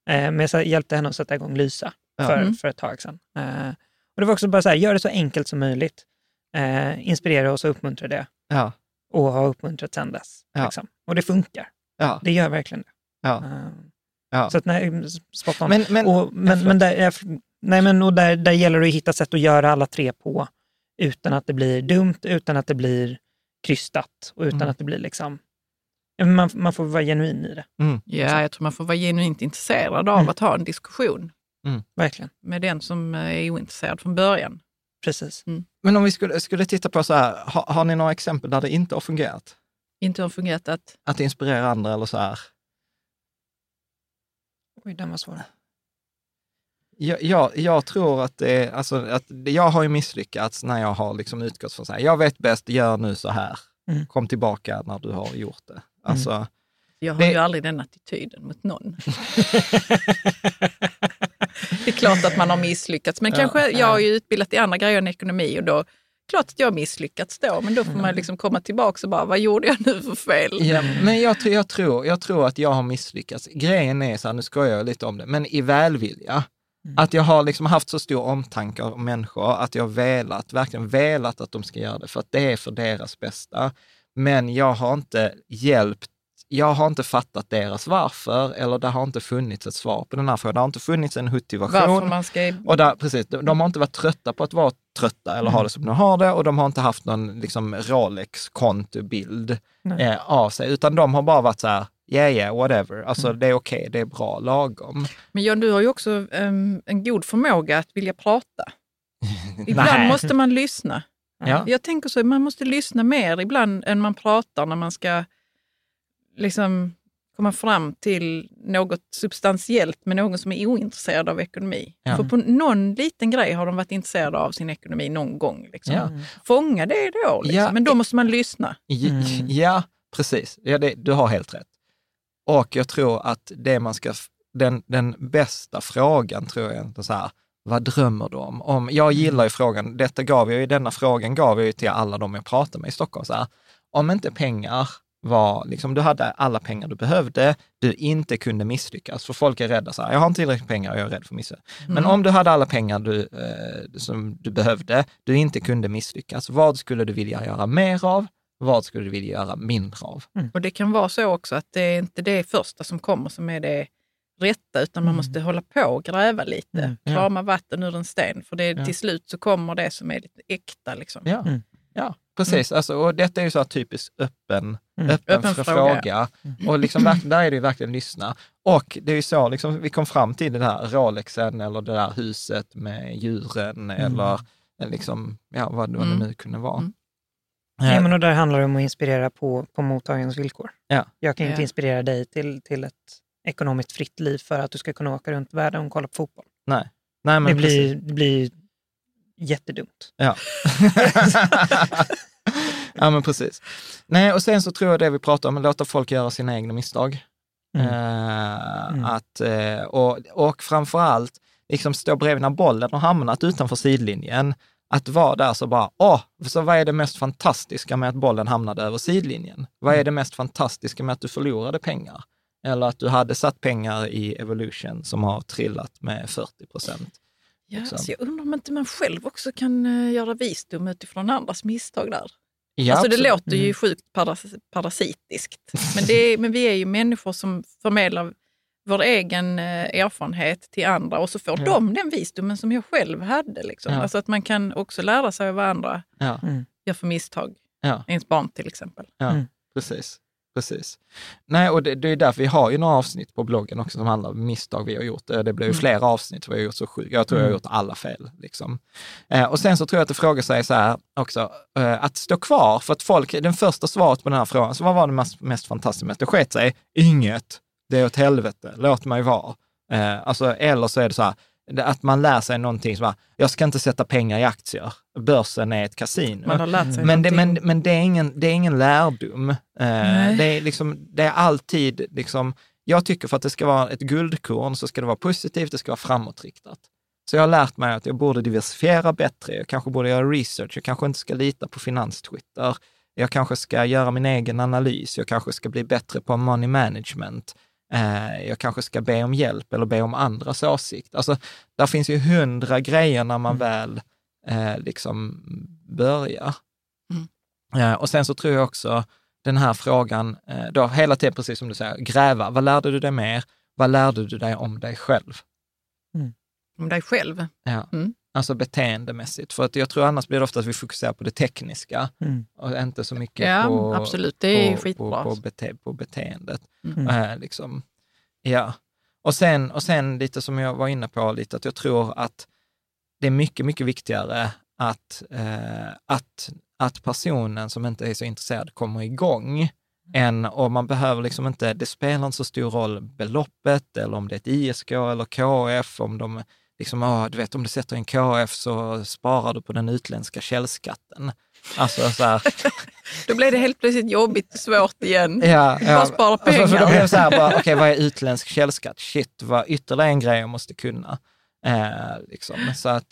Eh, men jag så här, hjälpte henne att sätta igång Lysa Ja. för, Mm. för ett tag sedan. Eh, och det var också bara så här, gör det så enkelt som möjligt. Eh, inspirera oss och uppmuntra det. Ja, Och har uppmuntrat sedan dess. Liksom. Och det funkar. Det gör verkligen det. Ja. Så att nej, spot on. Men, men, och, men, men, där, är- nej, men och där, där gäller det att hitta sätt att göra alla tre på utan att det blir dumt, utan att det blir krystat och utan Mm. att det blir liksom... Man, man får vara genuin i det, Ja, jag tror man får vara genuint intresserad av Mm. att ha en diskussion verkligen. med den som eh, är ointresserad från början. Precis. men om vi skulle, skulle titta på så här, har, har ni några exempel där det inte har fungerat? Inte har fungerat att... Att inspirera andra eller så här? Oj, den var svår. Jag, jag, jag tror att det alltså, att jag har ju misslyckats när jag har liksom utgått från så här, jag vet bäst, gör nu så här. Mm. Kom tillbaka när du har gjort det. Alltså, Jag har Det- ju aldrig den attityden mot någon. [LAUGHS] det är klart att man har misslyckats, men Ja, kanske, ja. jag har ju utbildat i andra grejer än ekonomi och då, klart att jag har misslyckats då, men då får Mm. man liksom komma tillbaka och bara, vad gjorde jag nu för fel? Ja, men jag, tror- jag, tror, jag tror att jag har misslyckats. Grejen är så här, nu skojar jag lite om det, men i välvilja. Att jag har liksom haft så stor omtanke om människor, att jag velat, verkligen velat att de ska göra det, för att det är för deras bästa. Men jag har inte hjälpt, jag har inte fattat deras varför, eller det har inte funnits ett svar på den här frågan. Det har inte funnits en huttig-version. Varför man ska... Och där, precis, de, de har inte varit trötta på att vara trötta eller ha det som de har det och de har inte haft någon liksom, Rolex-kontobild eh, av sig, utan de har bara varit så här, yeah, yeah, whatever. Alltså det är okej, det är bra, lagom. Men John, du har ju också em, en god förmåga att vilja prata. [LAUGHS] Ibland måste man lyssna. Ja. Jag tänker så, man måste lyssna mer ibland än man pratar när man ska liksom komma fram till något substantiellt med någon som är ointresserad av ekonomi. Ja. För på någon liten grej har de varit intresserade av sin ekonomi någon gång. Liksom. Ja. Fånga det då, liksom. Ja. men då måste man lyssna. Mm. Ja, precis. Ja, det, du har helt rätt. Och jag tror att det man ska, den, den bästa frågan tror jag är så här, vad drömmer du om? om jag gillar ju frågan, detta gav jag ju, denna frågan gav jag ju till alla de jag pratade med i Stockholm. Så här, om inte pengar var, liksom, du hade alla pengar du behövde, du inte kunde misslyckas. För folk är rädda så här, jag har inte tillräckligt pengar och jag är rädd för att misslyckas. Men om du hade alla pengar du, eh, som du behövde, du inte kunde misslyckas, vad skulle du vilja göra mer av? Vad skulle du vilja göra mindre av? Och det kan vara så också att det är inte det första som kommer som är det rätta, utan man måste hålla på och gräva lite. Mm, ja. Krama vatten ur en sten, för det, Ja. till slut så kommer det som är lite äkta. Liksom. Ja, Mm. ja precis. Alltså, och detta är ju så här typiskt öppen, Mm. öppen, Öppen för fråga. fråga. Och liksom, där är det ju verkligen lyssna. Och det är ju så, liksom, vi kom fram till det där Rolexen eller det där huset med djuren eller eh, liksom, ja, vad det Mm. nu kunde vara. Mm. Eh, Ja, men och där handlar det om att inspirera på, på mottagarens villkor. Ja. Jag kan ju inte Ja. inspirera dig till, till ett ekonomiskt fritt liv för att du ska kunna åka runt världen och kolla på fotboll. Nej, Nej men det, blir, det blir jättedumt. Ja. [LAUGHS] [LAUGHS] Ja, men precis. Nej, och sen så tror jag det vi pratar om, att låta folk göra sina egna misstag. Mm. Eh, Mm. Att, eh, och, och framför allt, liksom stå bredvid när bollen har hamnat utanför sidlinjen. Att vara där så bara, åh, så vad är det mest fantastiska med att bollen hamnade över sidlinjen? Vad är det mest fantastiska med att du förlorade pengar? Eller att du hade satt pengar i Evolution som har trillat med 40 procent. Ja, Liksom. så jag undrar om inte man själv också kan eh, göra visdom utifrån andras misstag där. Ja, alltså det absolut. låter ju Mm. sjukt paras parasitiskt, men, det är, men vi är ju människor som förmedlar vår egen eh, erfarenhet till andra och så får Ja. de den visdomen som jag själv hade. Liksom. Ja. Alltså att man kan också lära sig av vad andra Ja, gör för misstag. ja. Ens barn till exempel. Ja, Mm. precis. Precis. Nej, och det, det är därför vi har ju några avsnitt på bloggen också som handlar om misstag vi har gjort. Eh, Det blir ju Mm. flera avsnitt vi har gjort så sjukt. Jag tror jag har Mm. gjort alla fel. Liksom. Eh, och sen så tror jag att det frågar sig så här också, eh, att stå kvar, för att folk, den första svaret på den här frågan, så vad var det mest, mest fantastiska med att det sket sig? Inget. Det är åt helvete, låt mig vara. Eh, alltså, eller så är det så här, att man lär sig någonting som bara, jag ska inte sätta pengar i aktier. Börsen är ett kasino. Man har lärt sig Men, det, men, men det, är ingen, det är ingen lärdom. Eh, Nej. det, är liksom, det är alltid, liksom, jag tycker för att det ska vara ett guldkorn så ska det vara positivt, det ska vara framåtriktat. Så jag har lärt mig att jag borde diversifiera bättre, jag kanske borde göra research, jag kanske inte ska lita på finanstwitter, jag kanske ska göra min egen analys, jag kanske ska bli bättre på money management, eh, jag kanske ska be om hjälp eller be om andras åsikt. Alltså, där finns ju hundra grejer när man väl eh, liksom börjar. Eh, och sen så tror jag också den här frågan, eh, då hela tiden, precis som du säger, gräva. Vad lärde du dig mer? Vad lärde du dig om dig själv? Om dig själv. Ja. Alltså beteendemässigt. För att jag tror annars blir det ofta att vi fokuserar på det tekniska Mm. och inte så mycket Ja, på, absolut. Det är på, skitbra. på, på, bete, på beteendet. Mm. Eh, liksom. Ja. Och sen, och sen lite som jag var inne på, lite att jag tror att det är mycket, mycket viktigare att, eh, att, att personen som inte är så intresserad kommer igång. Än, och man behöver liksom inte, det spelar inte så stor roll beloppet eller om det är ett ISK eller KF, om de liksom, ah, du vet om du sätter en KF så sparar du på den utländska källskatten. Alltså så här, [LAUGHS] Då blir det helt plötsligt jobbigt och svårt igen. Ja, Bara spara För, för då pengar. det så här, bara, okej, vad är utländsk källskatt? Shit, vad ytterligare en grej jag måste kunna. Eh, liksom. Så att,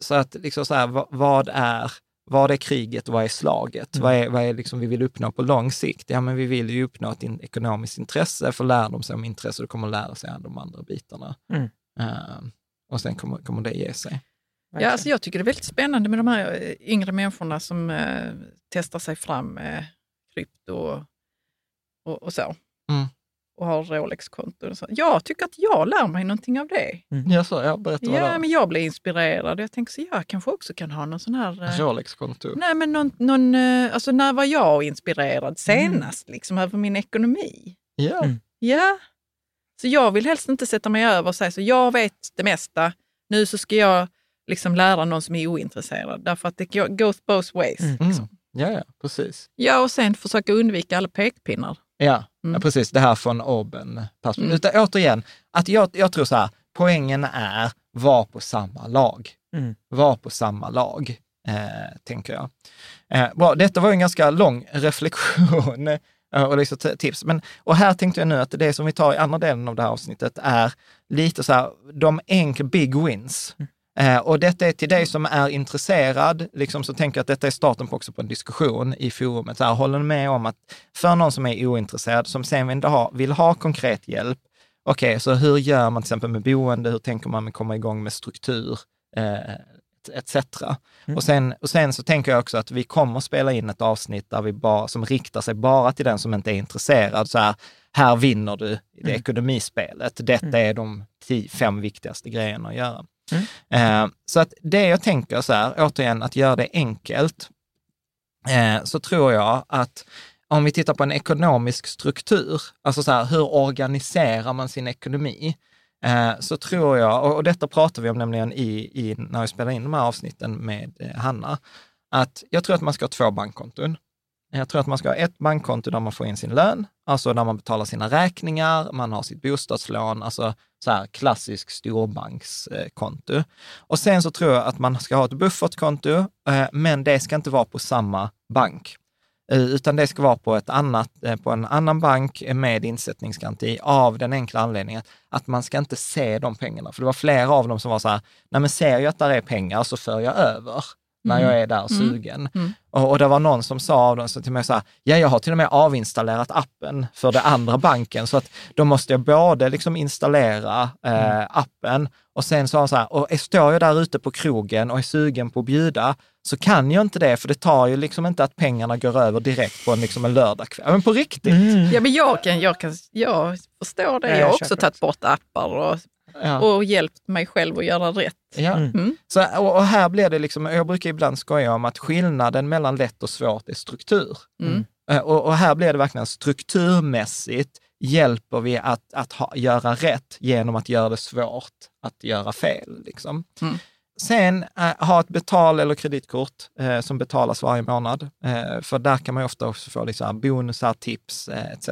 så att liksom så här, vad, vad är vad är kriget, vad är slaget? Vad är, vad är liksom vi vill uppnå på lång sikt? Ja, men vi vill ju uppnå ett in, ekonomiskt intresse, för lär de sig om intresse, då kommer de lära sig de andra bitarna. Mm. Eh, och sen kommer, kommer det ge sig. Ja, alltså jag tycker det är väldigt spännande med de här eh, yngre människorna som eh, testar sig fram med krypto och, och, och så. Mm. Och har Rolex-konton. Jag tycker att jag lär mig någonting av det. Ja, så, ja, berätta vad Ja, men jag blir inspirerad. Jag tänker så jag kanske också kan ha någon sån här... eh, Rolex-konto. Nej, men någon, någon, eh, alltså när var jag inspirerad senast liksom, över min ekonomi? Ja. Mm. Ja. Så jag vill helst inte sätta mig över och säga så jag vet det mesta. Nu så ska jag liksom lära någon som är ointresserad. Därför att det go- goes both ways. Mm. Liksom. ja, ja, precis. Ja, och sen försöka undvika alla pekpinnar. Ja, Mm. ja precis. Det här från Orben. Mm. Utan återigen, att jag, jag tror så här, poängen är var på samma lag. Mm. Var på samma lag, eh, tänker jag. Eh, bra, detta var en ganska lång [LAUGHS] reflektion och liksom tips. Men, och här tänkte jag nu att det som vi tar i andra delen av det här avsnittet är lite så här, de enkla big wins. Eh, och detta är till dig som är intresserad, liksom, så tänker jag att detta är starten på också på en diskussion i forumet. Så här, håller ni med om att för någon som är ointresserad, som sen vill ha, vill ha konkret hjälp, okej, så hur gör man till exempel med boende? Hur tänker man med komma igång med struktur? Eh, etc. Och, sen, och sen så tänker jag också att vi kommer spela in ett avsnitt där vi bara, som riktar sig bara till den som inte är intresserad. Så här, här vinner du i det ekonomispelet. Detta är de tio, fem viktigaste grejerna att göra. Eh, så att det jag tänker så här, återigen, att göra det enkelt, eh, så tror jag att om vi tittar på en ekonomisk struktur, alltså så här, hur organiserar man sin ekonomi? Eh, så tror jag, och, detta pratar vi om nämligen i, i, när vi spelar in de här avsnitten med eh, Hanna, att jag tror att man ska ha två bankkonton. Eh, jag tror att man ska ha ett bankkonto där man får in sin lön, alltså där man betalar sina räkningar, man har sitt bostadslån, alltså så här klassisk storbankskonto. Och sen så tror jag att man ska ha ett buffertkonto, men det ska inte vara på samma bank. Eh, Utan det ska vara på, ett annat, eh, på en annan bank med insättningsgaranti av den enkla anledningen att man ska inte se de pengarna. För det var flera av dem som var så här, nej men ser jag att där är pengar så för jag över när jag är där sugen. Mm. Och, och det var någon som sa av dem så till mig så här, ja jag har till och med avinstallerat appen för den andra banken så att då måste jag både liksom installera eh, appen och sen sa han så här, och står jag där ute på krogen och är sugen på att bjuda så kan jag inte det för det tar ju liksom inte att pengarna går över direkt på en, liksom en lördagkväll. Men på riktigt. Mm. Ja, men jag, kan, jag, kan, jag förstår det. Ja, Jag jag har också tagit bort appar och, Ja. och hjälpt mig själv att göra rätt. Ja. Mm. Mm. Så, och, och här blir det liksom, jag brukar ibland skoja om att skillnaden mellan lätt och svårt är struktur. Mm. Eh, Och, och här blir det verkligen strukturmässigt hjälper vi att, att ha, göra rätt genom att göra det svårt att göra fel. Liksom. Mm. Sen eh, ha ett betal eller kreditkort eh, som betalas varje månad. Eh, för där kan man ju ofta också få liksom bonusar, tips etc.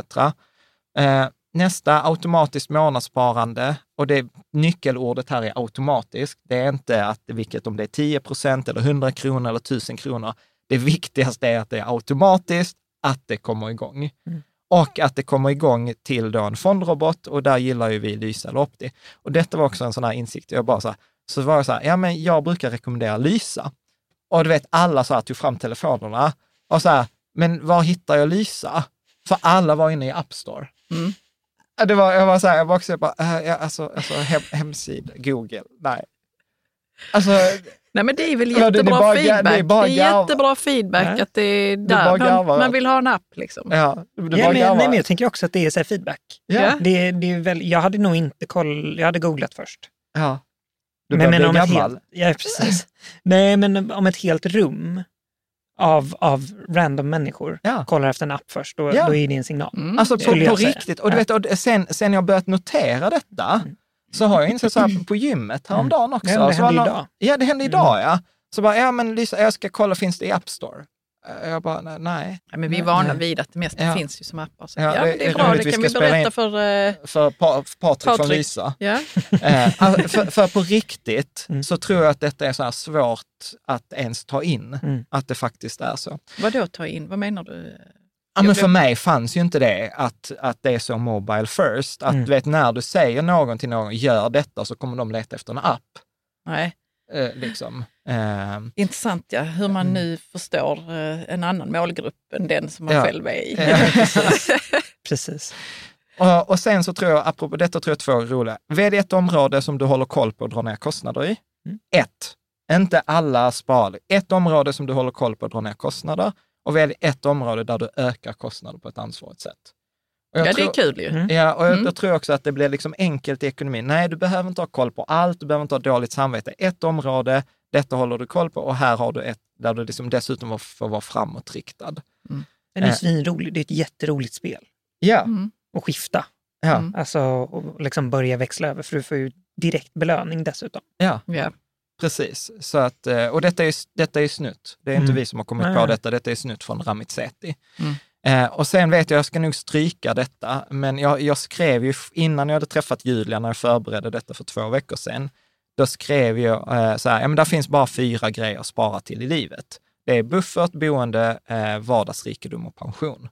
Nästa, automatiskt månadssparande. Och det nyckelordet här är automatiskt. Det är inte att vilket om det är 10 procent eller 100 kronor eller 1000 kronor. Det viktigaste är att det är automatiskt, att det kommer igång. Och att det kommer igång till då en fondrobot och där gillar ju vi Lysa eller Opti. Och detta var också en sån här insikt. Jag bara så, här, så var jag så här, ja men jag brukar rekommendera Lysa. Och du vet, alla så här tog fram telefonerna och så här, men var hittar jag Lysa? För alla var inne i App Store. Mm. Det var, jag var så här, jag var också bara, äh, ja, alltså, alltså hem, hemsida, Google, nej. Alltså, Nej, men det är väl det- det jättebra bara- det är feedback. Det är jättebra feedback Ja. att det är Det där. Man, garva. man vill ha en app liksom. ja, det Ja, men, nej, men jag tänker också att det är så här feedback. ja, Det, det är väl, jag hade nog inte koll, jag hade googlat först. ja. Du men, men bli om ett gammal. helt, ja, precis. Nej, men om ett helt rum av, av random människor Ja. kollar efter en app först, då, Ja. då är det en signal. Mm. Alltså på, på riktigt. Och du Ja. vet, och sen, sen jag börjat notera detta, så har jag insett så här på gymmet häromdagen också. Ja, det hände idag. Ja, det hände idag ja. Så bara, ja men Lisa, jag ska kolla, finns det i App Store? Eh, Jag bara, nej, nej. Ja, men vi är vana Nej. vid att det mesta Ja. finns ju som appar. Så. Ja, Ja, det men det är är bra, det Vi kan ska vi spela berätta in- för... eh, För pa, Patrik från Patrik. Lysa. ja. Eh, alltså, för, för på riktigt Mm. så tror jag att detta är så här svårt att ens ta in, Mm. att det faktiskt är så. Vad då ta in? Vad menar du? Ja, men för mig fanns ju inte det att, att det är så mobile first. Att Mm. du vet, när du säger någon till någon, gör detta, så kommer de leta efter en app. Nej, Eh, liksom. Eh, intressant ja, hur man nu förstår eh, en annan målgrupp än den som man Ja. själv är i. Ja, [LAUGHS] Precis. och, och sen så tror jag, apropå detta, tror jag två är roliga. Välj ett område som du håller koll på och drar ner kostnader i. Mm. Ett, inte alla sparar. Ett område som du håller koll på och drar ner kostnader. Och välj ett område där du ökar kostnader på ett ansvarigt sätt. Ja, tror- det är kul ju. Mm. Ja, och jag, Mm. jag tror också att det blir liksom enkelt i ekonomin. Nej, du behöver inte ha koll på allt, du behöver inte ha dåligt samvete. Ett område, detta håller du koll på och här har du ett där du liksom dessutom får vara framåtriktad. Men det är Eh. svinroligt, det är ett jätteroligt spel. Ja, Mm. att skifta, ja, Mm. alltså och liksom börja växla över, för du får ju direkt belöning dessutom. ja, Ja. precis. Så att, eh, och detta är, detta är snutt. Det är inte Mm. vi som har kommit Nej, på detta, detta är snutt från Ramitseti. Mm. Eh, och sen vet jag, jag ska nog stryka detta, men jag, jag skrev ju innan jag hade träffat Julia, när jag förberedde detta för två veckor sedan, då skrev jag eh, så här, ja men där finns bara fyra grejer att spara till i livet. Det är buffert, boende, eh, vardagsrikedom och pension.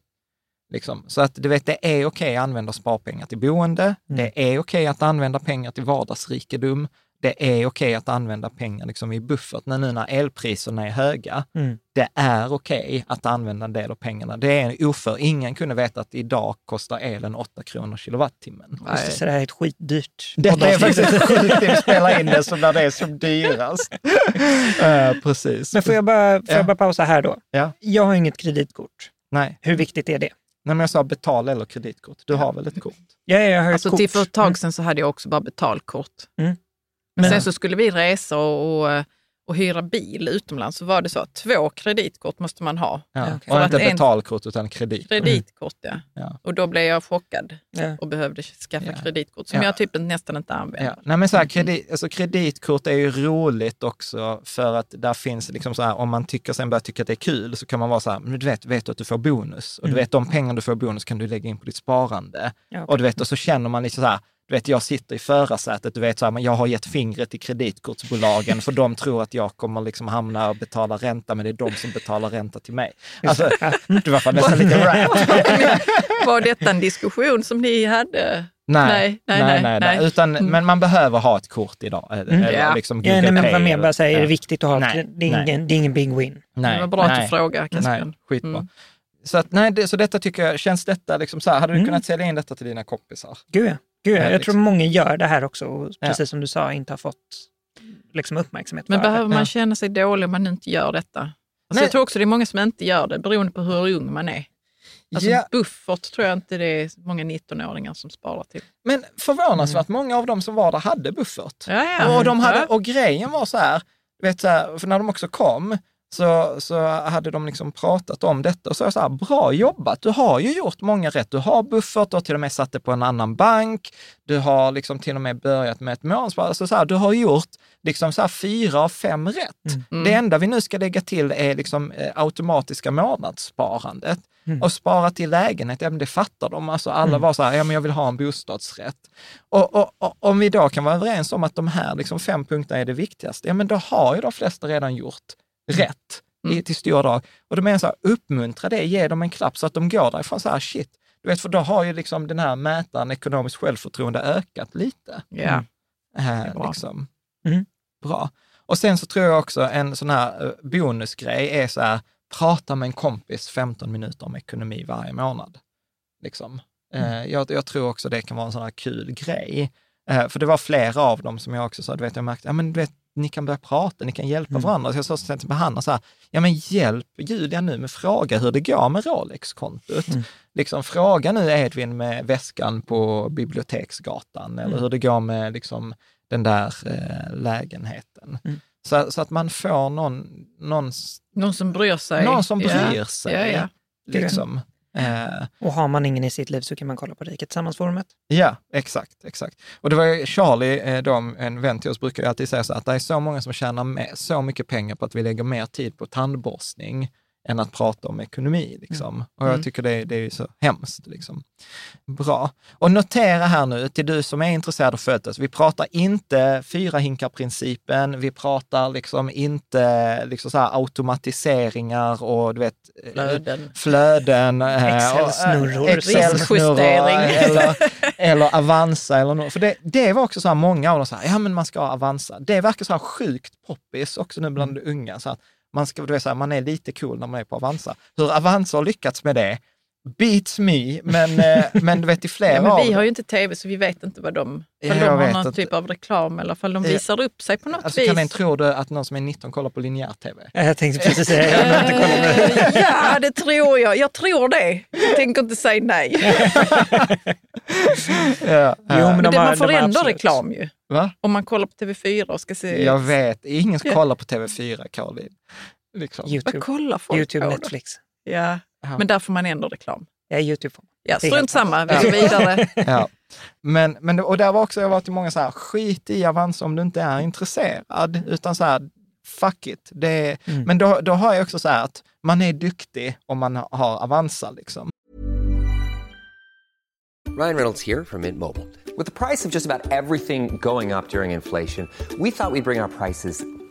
Liksom. Så att du vet, det är okej att använda sparpengar till boende. Mm. Det är okej att använda pengar till vardagsrikedom. Det är okej att använda pengar liksom i buffert när nu när elpriserna är höga. Mm. Det är okej att använda en del av pengarna. Det är en oför. Ingen kunde veta att idag kostar elen 8 kronor kilowattimmen. Nej. Så det här är ett skitdyrt Detta är faktiskt sjukt att spela in det som när det är som [LAUGHS] dyrast. Eh, precis. Men får jag bara, får Ja. jag bara pausa här då? Ja. Jag har inget kreditkort. Nej. Hur viktigt är det? Nej, men jag sa betal eller kreditkort. Du har väl ett kort? Ja, jag har Alltså ett kort. till för ett tag sedan så hade jag också bara betalkort. Mm. Men sen så skulle vi resa och, och, och hyra bil utomlands så var det så att två kreditkort måste man ha. Ja. okej. Och För inte att en- betalkort utan kredit. Kreditkort ja. Ja. Och då blev jag chockad Ja. och behövde skaffa Ja. kreditkort som Ja. jag typ nästan inte använder. Ja. Nej, men så här, kredit, alltså kreditkort är ju roligt också för att där finns liksom så här, om man tycker, sen börjar tycka att det är kul så kan man vara så här, men du vet, vet du att du får bonus? Och du Mm. vet, de pengar du får bonus kan du lägga in på ditt sparande. Ja, Och du vet, och så känner man lite så här, du vet, jag sitter i förarsätet, du vet, så här, men jag har gett fingret till kreditkortsbolagen för de tror att jag kommer liksom hamna och betala ränta, men det är de som betalar ränta till mig. Alltså, det var fan nästan lite rap. [LAUGHS] Var detta en diskussion som ni hade? Nej, nej, nej, nej, nej. Utan, Mm. men man behöver ha ett kort idag. Eller Ja. liksom Ja, nej, Google men Pay vad mer eller- bara säga, är det ja. viktigt att ha, Nej, det, är nej. ingen, det är ingen big win. Nej, Det var bra att nej. du frågade, Caspian. Nej, skitbra. Mm. Så, att, nej, det, så detta tycker jag, känns detta liksom så här, hade du Mm. kunnat sälja in detta till dina kompisar? Gud ja. Gud, ja. Ja, Jag liksom. tror många gör det här också, och Ja. precis som du sa, inte har fått liksom, uppmärksamhet Men för det. behöver man Ja. känna sig dålig om man inte gör detta? Alltså Nej. jag tror också det är många som inte gör det, beroende på hur ung man är. Alltså Ja. buffert tror jag inte det är många 19-åringar som sparar till. Men förvånansvärt många av dem som var där hade buffert. Ja, ja. Och, de hade, och grejen var så här, vet så här, för när de också kom så, så hade de liksom pratat om detta och så, så här, bra jobbat, du har ju gjort många rätt. Du har buffert, du har till och med satt det på en annan bank, du har liksom till och med börjat med ett månadsspar. Alltså så här, du har gjort liksom så här fyra av fem rätt. Mm. Det enda vi nu ska lägga till är liksom eh, automatiska månadssparandet. Mm. Och spara till lägenhet, ja, men det fattar de. Alltså alla Mm. var så här, ja men jag vill ha en bostadsrätt. Och, och, och om vi då kan vara överens om att de här liksom fem punkterna är det viktigaste, ja men då har ju de flesta redan gjort rätt i, Mm. till stora drag. Och då menar jag så här, uppmuntra det, ge dem en klapp så att de går därifrån så här, shit. Du vet, för då har ju liksom den här mätaren ekonomiskt självförtroende ökat lite. Ja. Eh, bra. liksom. Mm. Bra. Och sen så tror jag också en sån här eh, bonusgrej är så här, prata med en kompis 15 minuter om ekonomi varje månad. Liksom. Eh, jag, jag tror också det kan vara en sån här kul grej. För det var flera av dem som jag också sa, du vet, jag märkte, ja men du vet, ni kan börja prata, ni kan hjälpa Mm. varandra. Så jag sa till exempel Hanna så här, ja men hjälp Julia nu med fråga hur det går med Rolex-kontot. Mm. Liksom, fråga nu Edvin med väskan på Biblioteksgatan eller Mm. hur det går med liksom, den där eh, lägenheten. Mm. Så, så att man får någon, någon, Någon som bryr sig. någon som Ja. bryr sig. Ja, ja. Liksom. Eh, Och har man ingen i sitt liv så kan man kolla på Riket Tillsammans-forumet. Ja, exakt, exakt. Och det var Charlie, eh, de, en vän till oss, brukar alltid säga så att det är så många som tjänar med, så mycket pengar på att vi lägger mer tid på tandborstning än att prata om ekonomi. Liksom. Och jag Mm. tycker det, det är så hemskt. Liksom. Bra. Och notera här nu, till du som är intresserad av födelse, vi pratar inte fyra hinkar-principen, vi pratar liksom inte liksom så här automatiseringar och du vet, eh, Flöden. flöden. eh, eh, Excel-snurror. Excel-snurror Riskjustering. eller, eller Avanza eller något. För det, det var också så här, många av dem så här, ja men man ska ha Avanza. Det verkar så här sjukt poppis också nu bland Mm. unga. Så att man, ska, du vet, så här, man är lite cool när man är på Avanza. Hur Avanza har lyckats med det, beats me, men, eh, men du vet i flera [LAUGHS] Ja, men av vi har ju inte tv så vi vet inte vad de, Ja, ifall jag de har någon att- typ av reklam eller ifall de Ja. visar upp sig på något Alltså vis. kan en tro det att någon som är 19 kollar på linjär-tv? Jag tänkte precis säga, jag har inte kollat på det. Eh, ja, det tror jag. Jag tror det. Jag tänker inte säga nej. [LAUGHS] Ja, Jo, men Men de det, man får de ändå absolut. reklam ju. Va? Om man kollar på TV4 och ska se... Jag vet, ingen kollar på TV4, Caroline. Liksom. Vad YouTube, kollar folk YouTube på då? Netflix. Ja, Ja. men där får man ändå reklam. Ja, YouTube. får man. Ja, Det är strunt samma, vi Ja. går vidare. [LAUGHS] Ja. Men, men, och där var också, jag var till många så här, skit i Avanza om du inte är intresserad, utan så här, fuck it. Det är, Mm. Men då, då har jag också så här att man är duktig om man har Avanza liksom. Ryan Reynolds here from Mint Mobile. With the price of just about everything going up during inflation, we thought we'd bring our prices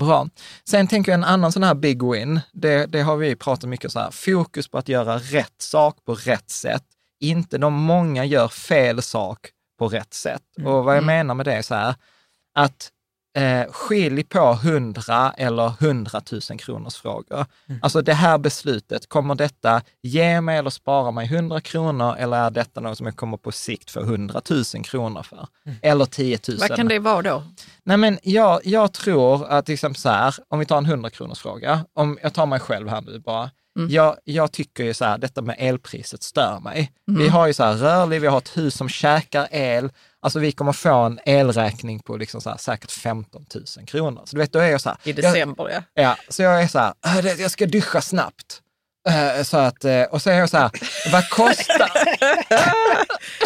bra. Sen tänker jag en annan sån här big win, det, det har vi pratat mycket så här, fokus på att göra rätt sak på rätt sätt. Inte de många gör fel sak på rätt sätt. Och vad jag menar med det är så här, att eh, skilj på 100 eller 100 000 kronors frågor. Alltså det här beslutet, kommer detta ge mig eller spara mig 100 kronor eller är detta något som jag kommer på sikt få 100 000 kronor för? Eller 10 000? Vad kan det vara då? Nej, men jag, jag tror att till exempel så här, om vi tar en 100 kronors fråga, om jag tar mig själv här nu bara. Jag, jag tycker ju så här, detta med elpriset stör mig. Vi har ju så här rörlig, vi har ett hus som käkar el. Alltså vi kommer få en elräkning på liksom så här, säkert 15 000 kronor. Så du vet, då är jag så här. I december, ja. Jag, ja, så jag är så här, "Äh, det- jag ska duscha snabbt. Eh, Så att, eh, och så är jag så här, vad kostar... [LAUGHS]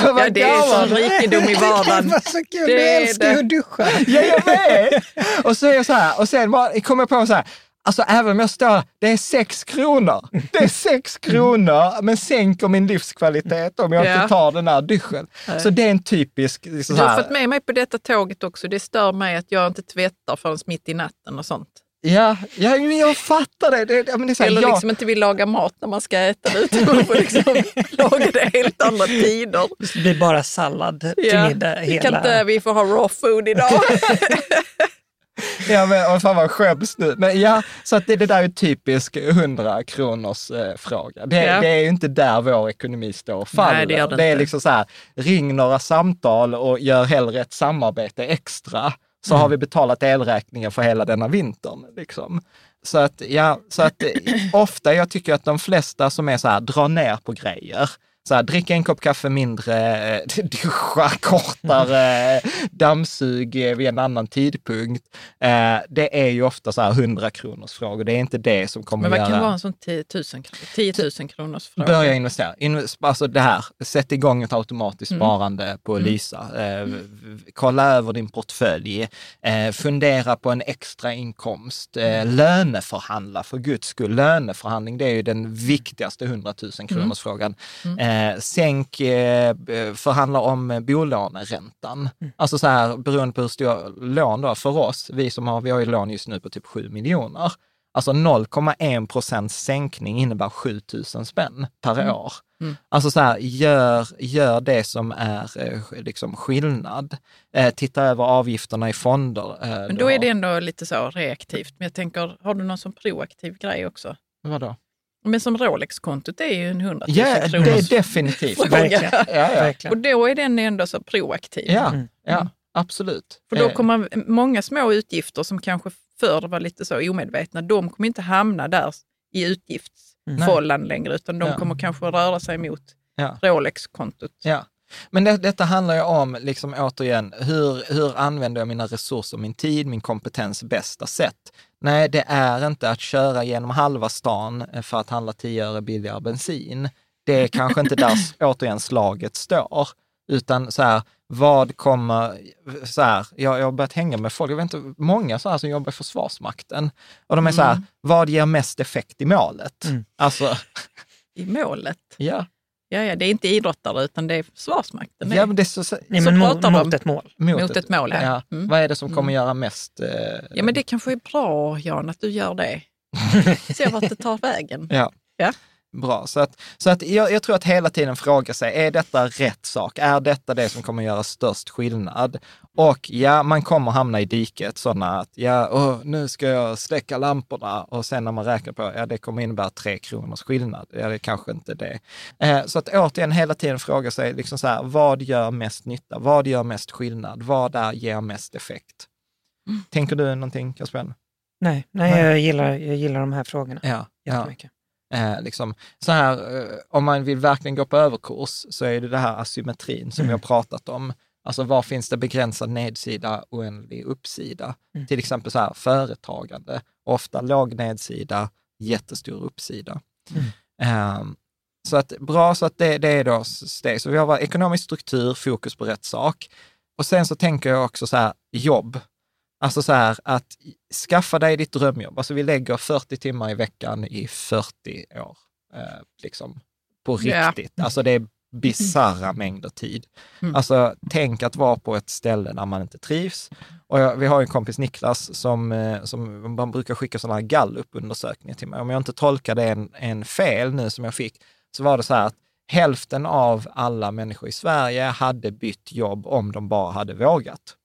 Ja, det är sån rikedom i [LAUGHS] vardagen. Vad så kul, Det du älskar det. ju att duscha. Ja, jag vet! Och så är jag så här, och sen bara, kommer jag på så här, alltså även om jag står, det är sex kronor. Det är sex kronor, men sänker min livskvalitet om jag Ja. inte tar den här duschen. Så det är en typisk... Liksom Du har här, fått med mig på detta tåget också. Det stör mig att jag inte tvättar förrän mitt i natten och sånt. ja, ja, men jag fattar det. det, ja, men det är så här, Eller jag, liksom inte vill laga mat när man ska äta det, utan man får liksom [LAUGHS] laga det helt andra tider. Det blir bara sallad till Ja, middag vi, kan hela... inte, vi får ha raw food idag. [LAUGHS] [LAUGHS] [LAUGHS] Ja, men oh, fan vad skäms nu. Men ja, så att det, det där är en typisk 100 kronors eh, fråga. Det, Ja. det är ju inte där vår ekonomi står och faller. Nej, det gör det är inte. liksom så här, ring några samtal och gör hellre ett samarbete extra, så Mm. har vi betalat elräkningen för hela denna vintern. Liksom. Så att, ja, så att eh, ofta, jag tycker att de flesta som är så här, drar ner på grejer, så här, dricka en kopp kaffe mindre, eh, [LAUGHS] duscha kortare, dammsug eh, vid en annan tidpunkt. Eh, det är ju ofta så här 100 kronors frågor. Det är inte det som kommer Men vad göra... kan vara en sån 10 000, 10 000 kronors fråga? Börja investera. Inves- alltså det här, sätt igång ett automatiskt Mm. sparande på Lisa. Eh, v- v- kolla över din portfölj. Eh, fundera på en extra inkomst. Eh, Mm. löneförhandla för guds skull. Löneförhandling, det är ju den viktigaste 100 000 Mm. kronors frågan. Eh, sänk, eh, förhandla om eh, bolåneräntan. Mm. Alltså så här, beroende på hur stor lån då, för oss, vi som har, vi har ju lån just nu på typ 7 miljoner. Alltså 0,1 procents sänkning innebär 7 000 spänn per år. Alltså så här, gör, gör det som är eh, liksom skillnad. Eh, titta över avgifterna i fonder. Eh, Men du då är det ändå lite så reaktivt. Men jag tänker, har du någon sån proaktiv grej också? Vadå? Men som Rolex-kontot är ju en 100 000 Ja, det kronors är definitivt. Verkligen. Ja, ja. [LAUGHS] Och då är den ändå så proaktiv. ja, ja absolut. För då Eh, kommer många små utgifter som kanske förr var lite så omedvetna, de kommer inte hamna där i utgiftsfållan längre, utan de Ja. kommer kanske röra sig mot Ja. Rolex-kontot. Ja, men det, detta handlar ju om, liksom återigen, hur, hur använder jag mina resurser, min tid, min kompetens bästa sätt? Nej, det är inte att köra genom halva stan eh, för att handla 10 öre billigare bensin. Det är kanske inte där, [LAUGHS] återigen, slaget står. Utan så här, vad kommer, så här, jag, jag har börjat hänga med folk, jag vet inte, många så här som jobbar i Försvarsmakten. Och de är så här, vad ger mest effekt i målet? Alltså, I målet. [LAUGHS] ja. Ja, ja, det är inte idrottare utan det är Försvarsmakten. ja men det är så, så, Så men pratar de. mot ett mål. Mot ett mål, ja. Ja. Mm. Vad är det som kommer göra mest? Eh, Ja, men det kanske är bra, Jan, att du gör det. [LAUGHS] Se vart det tar vägen. Ja. Ja. Bra, så att, så att jag, jag tror att hela tiden fråga sig, är detta rätt sak? Är detta det som kommer göra störst skillnad? Och ja, man kommer hamna i diket sådana att, ja, åh, nu ska jag släcka lamporna och sen när man räknar på, ja, det kommer innebära tre kronors skillnad. Ja, det är kanske inte det. Eh, så att återigen hela tiden fråga sig, liksom så här, vad gör mest nytta? Vad gör mest skillnad? Vad där ger mest effekt? Tänker du någonting, Kasper? Nej, nej, Nej. Jag, gillar, jag gillar de här frågorna Ja, ja. Eh, liksom, så här, eh, om man vill verkligen gå på överkurs så är det det här asymmetrin som vi har pratat om. Alltså var finns det begränsad nedsida, oändlig uppsida? Till exempel så här, företagande, ofta låg nedsida, jättestor uppsida. Ehm, Så att bra, så att det, det är då steg. Så vi har ekonomisk struktur, fokus på rätt sak. Och sen så tänker jag också så här, jobb. Alltså så här att skaffa dig ditt drömjobb. Alltså vi lägger 40 timmar i veckan i 40 år, eh, liksom på Ja. riktigt. Alltså det är bisarra mängder tid. Mm. Alltså tänk att vara på ett ställe där man inte trivs. Och jag, vi har en kompis, Niklas, som, eh, som man brukar skicka sådana här gallupundersökningar till mig. Om jag inte tolkar det en, en fel nu som jag fick, så var det så här att hälften av alla människor i Sverige hade bytt jobb om de bara hade vågat.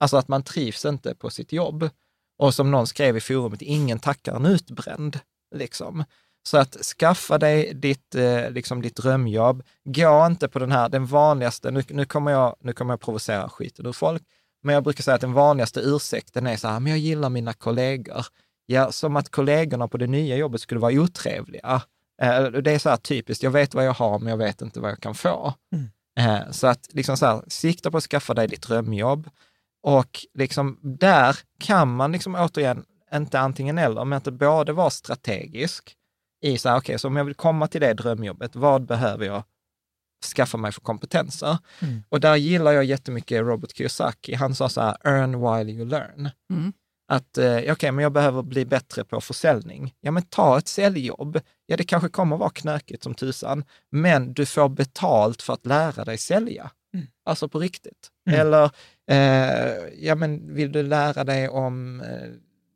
Alltså att man trivs inte på sitt jobb. Och som någon skrev i forumet, ingen tackar en utbränd. Liksom. Så att skaffa dig ditt, eh, liksom ditt drömjobb. Gå inte på den här, den vanligaste, nu, nu, kommer jag, nu kommer jag provocera skiten ur folk, men jag brukar säga att den vanligaste ursäkten är så här, men jag gillar mina kollegor. Ja, som att kollegorna på det nya jobbet skulle vara otrevliga. Eh, Det är så här typiskt, jag vet vad jag har, men jag vet inte vad jag kan få. Mm. Eh, Så att liksom så här, sikta på att skaffa dig ditt drömjobb. Och liksom där kan man liksom återigen, inte antingen eller, men att både vara strategisk i så här, okej, så om jag vill komma till det drömjobbet, vad behöver jag skaffa mig för kompetenser? Mm. Och där gillar jag jättemycket Robert Kiyosaki. Han sa så här, earn while you learn. Mm. Att, eh, okej, men jag behöver bli bättre på försäljning. Ja, men ta ett säljjobb. Ja, det kanske kommer vara knökigt som tusan, men du får betalt för att lära dig sälja. Mm. Alltså på riktigt. Mm. Eller, eh, ja men vill du lära dig om eh,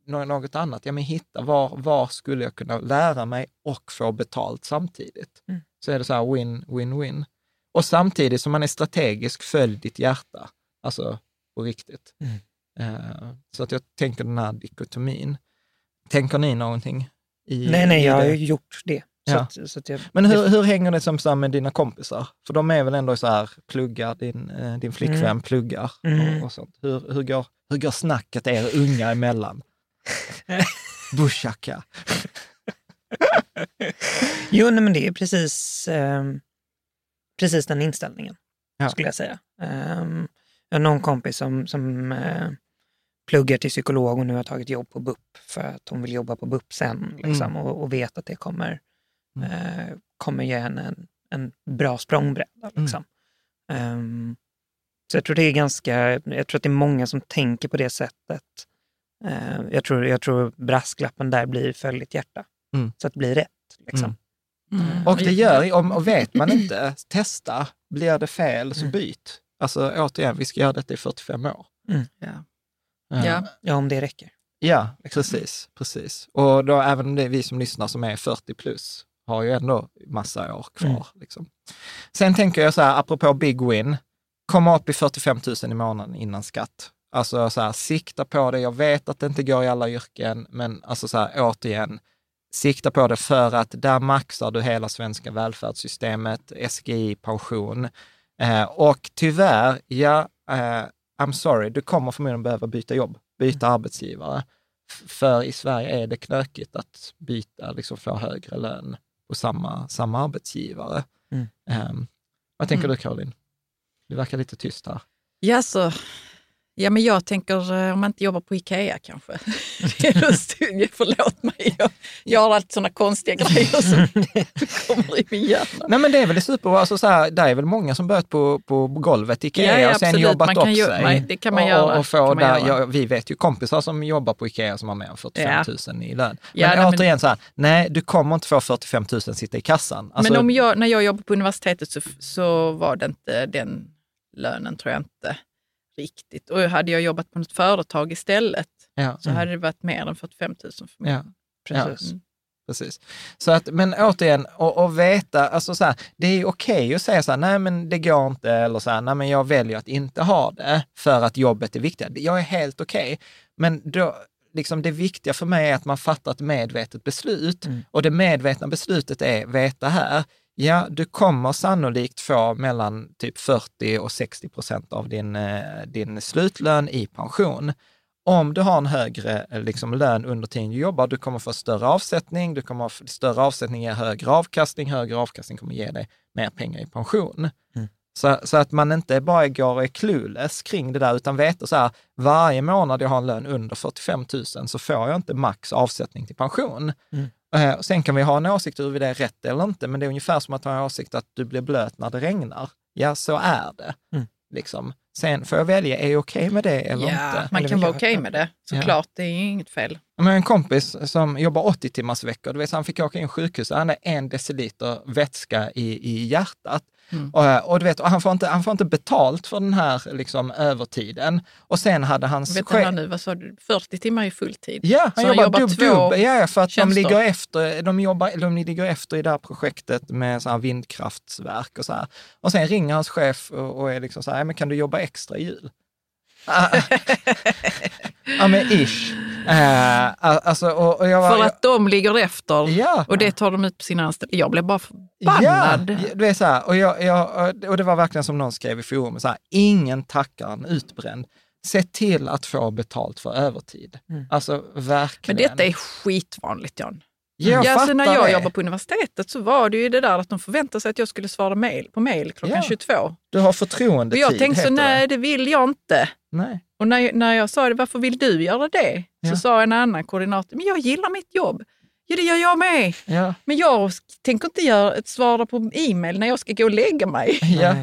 nå- något annat? Ja men hitta, var, var skulle jag kunna lära mig och få betalt samtidigt? Mm. Så är det så här win, win, win. Och samtidigt som man är strategisk, följ ditt hjärta. Alltså på riktigt. Mm. Eh, så att jag tänker den här dikotomin. Tänker ni någonting? I, Nej, nej, i jag har gjort det. Så Ja. att, så att jag, Men hur, hur hänger det som så med dina kompisar? För de är väl ändå så här, pluggar, din, eh, din flickvän Mm. pluggar Mm. och, och sånt. Hur, hur, går, hur går snacket er unga emellan? [LAUGHS] Bushaka. [LAUGHS] Jo, nej, men det är precis, ehm, precis den inställningen, Ja. skulle jag säga. Um, jag har någon kompis som, som eh, pluggar till psykolog och nu har tagit jobb på BUP för att hon vill jobba på BUP sen liksom, Mm. och, och vet att det kommer, Mm. Eh, kommer ge henne en, en bra språngbräda. Mm. Liksom. Ehm, så jag tror det är ganska, jag tror att det är många som tänker på det sättet. Eh, jag, tror, jag tror brasklappen där blir följ ditt hjärta, Mm. så att det blir rätt. Liksom. Mm. Mm. Och det gör, om, och vet man inte, testa. Blir det fel så Mm. byt. Alltså återigen, vi ska göra detta i 45 år. Ja. Ja. Ja, om det räcker. Ja, precis. precis. Och då även det, vi som lyssnar som är 40 plus har ju ändå massa år kvar. Mm. Liksom. Sen tänker jag så här, apropå big win, komma upp i 45 000 i månaden innan skatt. Alltså så här, sikta på det. Jag vet att det inte går i alla yrken, men alltså så här, återigen, sikta på det för att där maxar du hela svenska välfärdssystemet, SGI, pension. Eh, och tyvärr, ja, eh, I'm sorry, du kommer förmodligen behöva byta jobb, byta arbetsgivare. F- För i Sverige är det knökigt att byta, liksom få högre lön på samma, samma arbetsgivare. Mm. Ehm, vad tänker Mm. du Caroline? Du verkar lite tyst här. Ja, så, ja, men jag tänker eh, om man inte jobbar på Ikea kanske. [LAUGHS] Det är stund- Förlåt mig, jag, jag har alltid sådana konstiga grejer som [LAUGHS] kommer i min hjärna. Nej men det är väl det super, alltså så här, där är väl många som börjat på, på golvet i Ikea Ja, ja, och sen absolut. jobbat Man upp ju- sig. man- det kan man och, göra. Och få Kan man där, göra. ja, vi vet ju kompisar som jobbar på Ikea som har mer än 45 Ja. 000 i lön. Ja, men nej, men- återigen så här, nej du kommer inte få 45 000 sitta i kassan. Alltså, men om jag, när jag jobbade på universitetet så, så var det inte den lönen, tror jag inte riktigt. Och hade jag jobbat på något företag istället ja, så hade det varit mer än 45 000 för mig. ja. Precis. Mm. Precis. Så att, men återigen, och, och veta, alltså så här, det är okej att säga så här, nej men det går inte, eller så här, nej men jag väljer att inte ha det för att jobbet är viktigt. Jag är helt okej, men då, liksom det viktiga för mig är att man fattar ett medvetet beslut. Mm. Och det medvetna beslutet är, veta här, ja, du kommer sannolikt få mellan typ 40 och 60 procent av din, eh, din slutlön i pension. Om du har en högre eh, liksom, lön under tiden du jobbar, du kommer få större avsättning, du kommer få större avsättning ger högre avkastning, högre avkastning kommer ge dig mer pengar i pension. Mm. Så, så att man inte bara går och är clueless kring det där, utan vet så här, varje månad jag har en lön under 45 000 så får jag inte max avsättning till pension. Mm. Eh, och sen kan vi ha en åsikt huruvida det är rätt eller inte, men det är ungefär som att ha en åsikt att du blir blöt när det regnar. Ja, så är det. Mm. Liksom. Sen får jag välja, är jag okej med det eller Ja, inte? man Eller kan vara okej med det. Såklart, det är inget fel. Men en kompis som jobbar 80 timmars veckor, du vet, han fick åka in sjukhus, han hade en deciliter vätska i, i hjärtat. Mm. Och, och, du vet, och han, får inte, han får inte betalt för den här liksom, övertiden. Och sen hade hans Vet chef- nu, vad sa du? 40 timmar är fulltid. Ja, han Så jobbar, jobbar dubb, dubb, ja, för att de ligger, efter, de, jobbar, de ligger efter i det här projektet med så här vindkraftsverk och så här. Och sen ringer hans chef och, och är liksom så här, "Ja, men kan du jobba extra i jul? [LAUGHS] [LAUGHS] Ja, men ish. Eh, alltså, och, och jag var, För att de ligger efter Ja. och det tar de ut på sina anställda. Jag blev bara Ja, förbannad. det är så här, och, jag, jag, och det var verkligen som någon skrev i forumet, så här, ingen tackar en utbränd. Se till att få betalt för övertid. Alltså Men verkligen. detta är skitvanligt John. Jag ja, alltså när jag det. jobbade på universitetet så var det ju det där att de förväntade sig att jag skulle svara mail, på mail klockan Ja. 22. Du har förtroendetid, jag tänkte så, nej det. vill jag inte. Nej. Och när, när jag sa det, varför vill du göra det? Ja. Så sa en annan koordinator, men jag gillar mitt jobb. Ja, det gör jag med. Ja. Men jag tänker inte göra ett svara på e-mail när jag ska gå och lägga mig. [LAUGHS] Ja.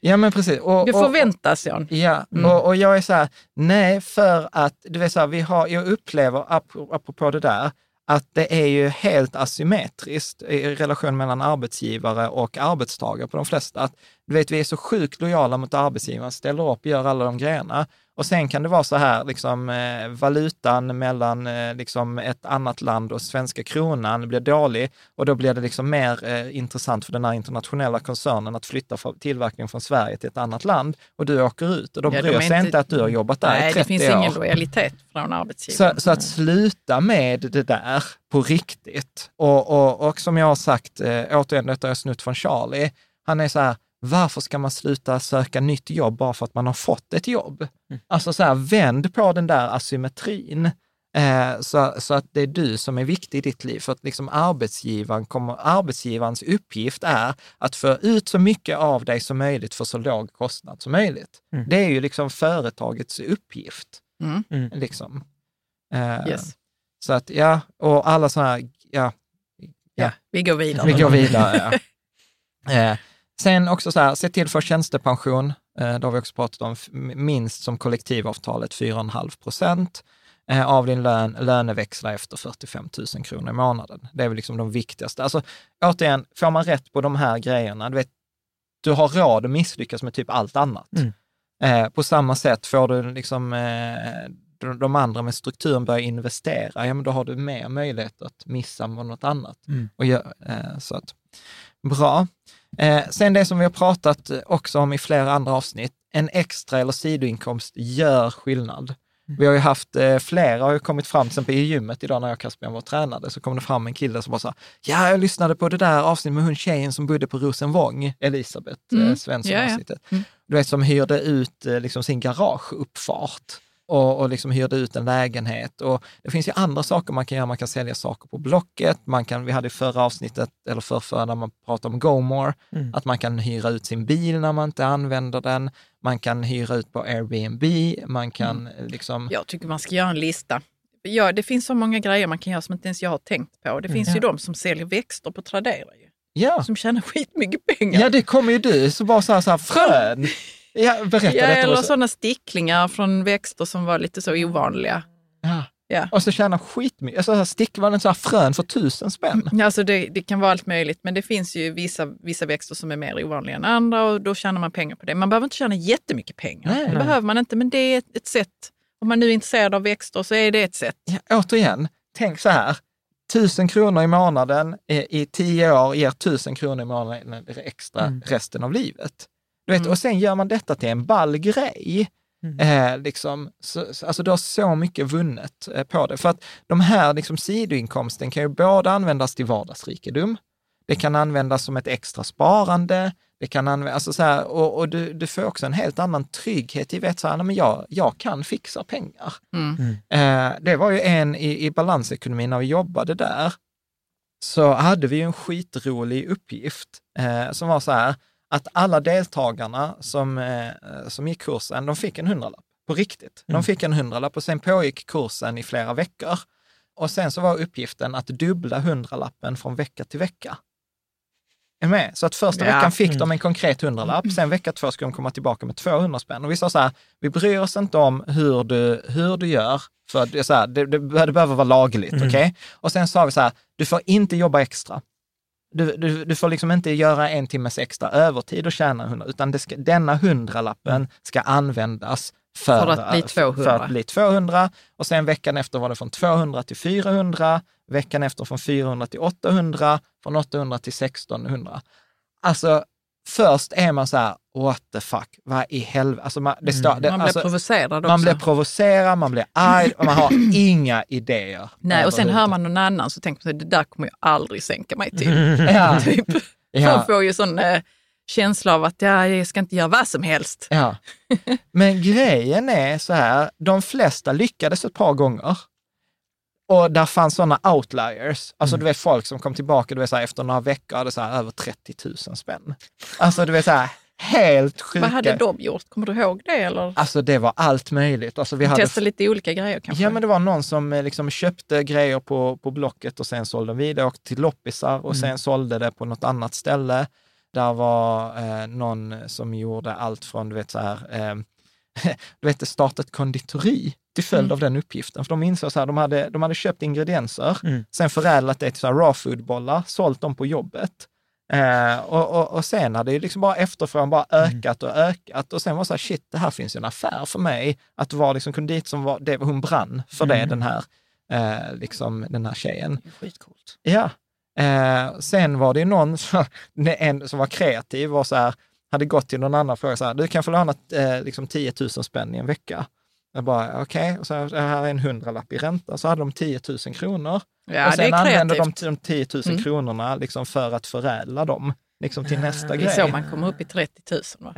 ja, men precis. Och, Det förväntas, John. Ja, Mm. och, och jag är så här, nej, för att du vet så här, vi har, jag upplever, ap- apropå det där, att det är ju helt asymmetriskt i relation mellan arbetsgivare och arbetstagare på de flesta. Att, du vet, vi är så sjukt lojala mot arbetsgivaren, ställer upp, gör alla de grejerna. Och sen kan det vara så här, liksom, eh, valutan mellan eh, liksom, ett annat land och svenska kronan blir dålig och då blir det liksom mer eh, intressant för den här internationella koncernen att flytta för- tillverkningen från Sverige till ett annat land och du åker ut och de Ja, de bryr är sig inte... att du har jobbat där i Nej, 30 det finns år. ingen lojalitet från arbetsgivaren. Så, så att sluta med det där på riktigt. Och, och, och som jag har sagt, eh, återigen, detta har jag snutt från Charlie, han är så här, varför ska man sluta söka nytt jobb bara för att man har fått ett jobb? Alltså så här, vänd på den där asymmetrin. Eh, så, så att det är du som är viktig i ditt liv. För att liksom arbetsgivaren kommer, arbetsgivarens uppgift är att få ut så mycket av dig som möjligt för så låg kostnad som möjligt. Mm. Det är ju liksom företagets uppgift. Mm. Mm. Liksom. Eh, Yes. Så att ja, och alla sådana här, ja, Ja, vi går vidare. vi går vidare. Ja. [LAUGHS] Eh, sen också så här, se till för tjänstepension. Eh, det har vi också pratat om, minst som kollektivavtalet 4,5 procent eh, av din lön löneväxlar efter 45 000 kronor i månaden. Det är väl liksom de viktigaste. Alltså återigen, får man rätt på de här grejerna, du vet, du har råd att misslyckas med typ allt annat. Mm. Eh, på samma sätt får du liksom eh, de, andra med strukturen börjar investera, ja men då har du mer möjlighet att missa något annat. Mm. Och gör, eh, så att, bra. Eh, sen det som vi har pratat också om i flera andra avsnitt, en extra eller sidoinkomst gör skillnad. Vi har ju haft, eh, flera har ju kommit fram, till exempel i gymmet idag när jag och Caspian var och tränade, så kom det fram en kille som bara sa, ja, jag lyssnade på det där avsnittet med hon tjejen som bodde på Rosenvång, Elisabeth Mm. eh, Svensson Ja, ja. avsnittet. Mm. Du vet, som hyrde ut eh, liksom sin garageuppfart och, och liksom hyrde ut en lägenhet. Och det finns ju andra saker man kan göra. Man kan sälja saker på Blocket. Man kan, vi hade i förra avsnittet, eller förrförra, när man pratade om GoMore, Mm. att man kan hyra ut sin bil när man inte använder den. Man kan hyra ut på Airbnb. Man kan eh, liksom... Jag tycker man ska göra en lista. Ja, det finns så många grejer man kan göra som inte ens jag har tänkt på. Det finns Mm. ju de som säljer växter på Tradera. Ju. Ja, Som tjänar skitmycket pengar. ja det kommer ju du, så bara så här, så här frön. Ja, berätta Ja, detta. eller sådana sticklingar från växter som var lite så ovanliga. Ja. Ja. Och så tjänar skitmycket. Alltså, stick var en så här frön för tusen spänn. Alltså det, det kan vara allt möjligt, men det finns ju vissa, vissa växter som är mer ovanliga än andra och då tjänar man pengar på det. Man behöver inte tjäna jättemycket pengar. Nej, det nej. behöver man inte, men det är ett, ett sätt. Om man nu är intresserad av växter så är det ett sätt. Ja, återigen, tänk så här. Tusen kronor i månaden i, i tio år ger tusen kronor i månaden extra Mm. resten av livet. Vet, Mm. Och sen gör man detta till en ball grej. Mm. Eh, liksom, så, så, alltså du har så mycket vunnet eh, på det. För att de här liksom, sidoinkomsten kan ju både användas till vardagsrikedom, det kan användas som ett extra sparande, det kan användas, alltså så här, och, och du, du får också en helt annan trygghet i vet så här, nej, men jag, jag kan fixa pengar. Mm. Eh, det var ju en i, i balansekonomin när vi jobbade där, så hade vi ju en skitrolig uppgift eh, som var så här, att alla deltagarna som, eh, som gick kursen, de fick en hundralapp på riktigt. De Mm. fick en hundralapp och sen pågick kursen i flera veckor. Och sen så var uppgiften att dubbla hundralappen från vecka till vecka. Är med? Så att första Ja. veckan fick Mm. de en konkret hundralapp, sen vecka två ska de komma tillbaka med 200 spänn. Och vi sa så här, vi bryr oss inte om hur du, hur du gör, för det, så här, det, det, det behöver vara lagligt. Mm. okej? Och sen sa vi så här, du får inte jobba extra. Du, du, du får liksom inte göra en timmes extra övertid och tjäna 100, utan ska, denna hundralappen ska användas för, För att bli 200. För att bli 200. Och sen veckan efter var det från 200 till 400, veckan efter från 400 till 800, från 800 till 1600. Alltså, först är man så här, what the fuck, vad i helvete? Alltså, man, det står, det, Man blir alltså, provocerad också. man blir provocerad, man blir arg och man har [CLEARS THROAT] inga idéer. Nej, och sen hör man någon annan så tänker man sig, det där kommer jag aldrig sänka mig till. [LAUGHS] Ja. [LAUGHS] typ. Ja. Man får ju sån eh, känsla av att ja, jag ska inte göra vad som helst. Ja. Men grejen är så här, de flesta lyckades ett par gånger. Och där fanns sådana outliers. Alltså du vet folk som kom tillbaka, du vet så här, efter några veckor hade så här, över 30 000 spänn. Alltså du vet så här, helt sjuka. Vad hade de gjort? Kommer du ihåg det? Eller Alltså det var allt möjligt. Alltså, vi hade lite olika grejer kanske? Ja, men det var någon som eh, liksom köpte grejer på, på Blocket och sen sålde de vidare och till loppisar och sen sålde det på något annat ställe. Där var eh, någon som gjorde allt från, du vet så här, eh, [LAUGHS] du vet, starta ett konditori till följd Mm. av den uppgiften. För de insåg så här, de hade, de hade köpt ingredienser, Mm. sen förädlat det till så här raw food-bollar, sålt dem på jobbet. Eh, och, och, och sen hade ju liksom bara efterfrågan bara ökat och ökat och sen var det så här, shit, det här finns ju en affär för mig att vara liksom kondit som var, det, hon brann för det, Mm. den här, eh, liksom den här tjejen. Skitcoolt. Ja. Eh, sen var det ju någon som, [LAUGHS] en, som var kreativ och så här, hade gått till någon annan och frågat så här, du kan få låna eh, liksom 10 000 spänn i en vecka. Jag bara, okej, och så här, är en hundralapp i ränta, så hade de 10 000 kronor. Ja, och sen använde de de 10 000 Mm. kronorna liksom för att förädla dem liksom till nästa Det är grej. så man kommer upp i 30 000. Va?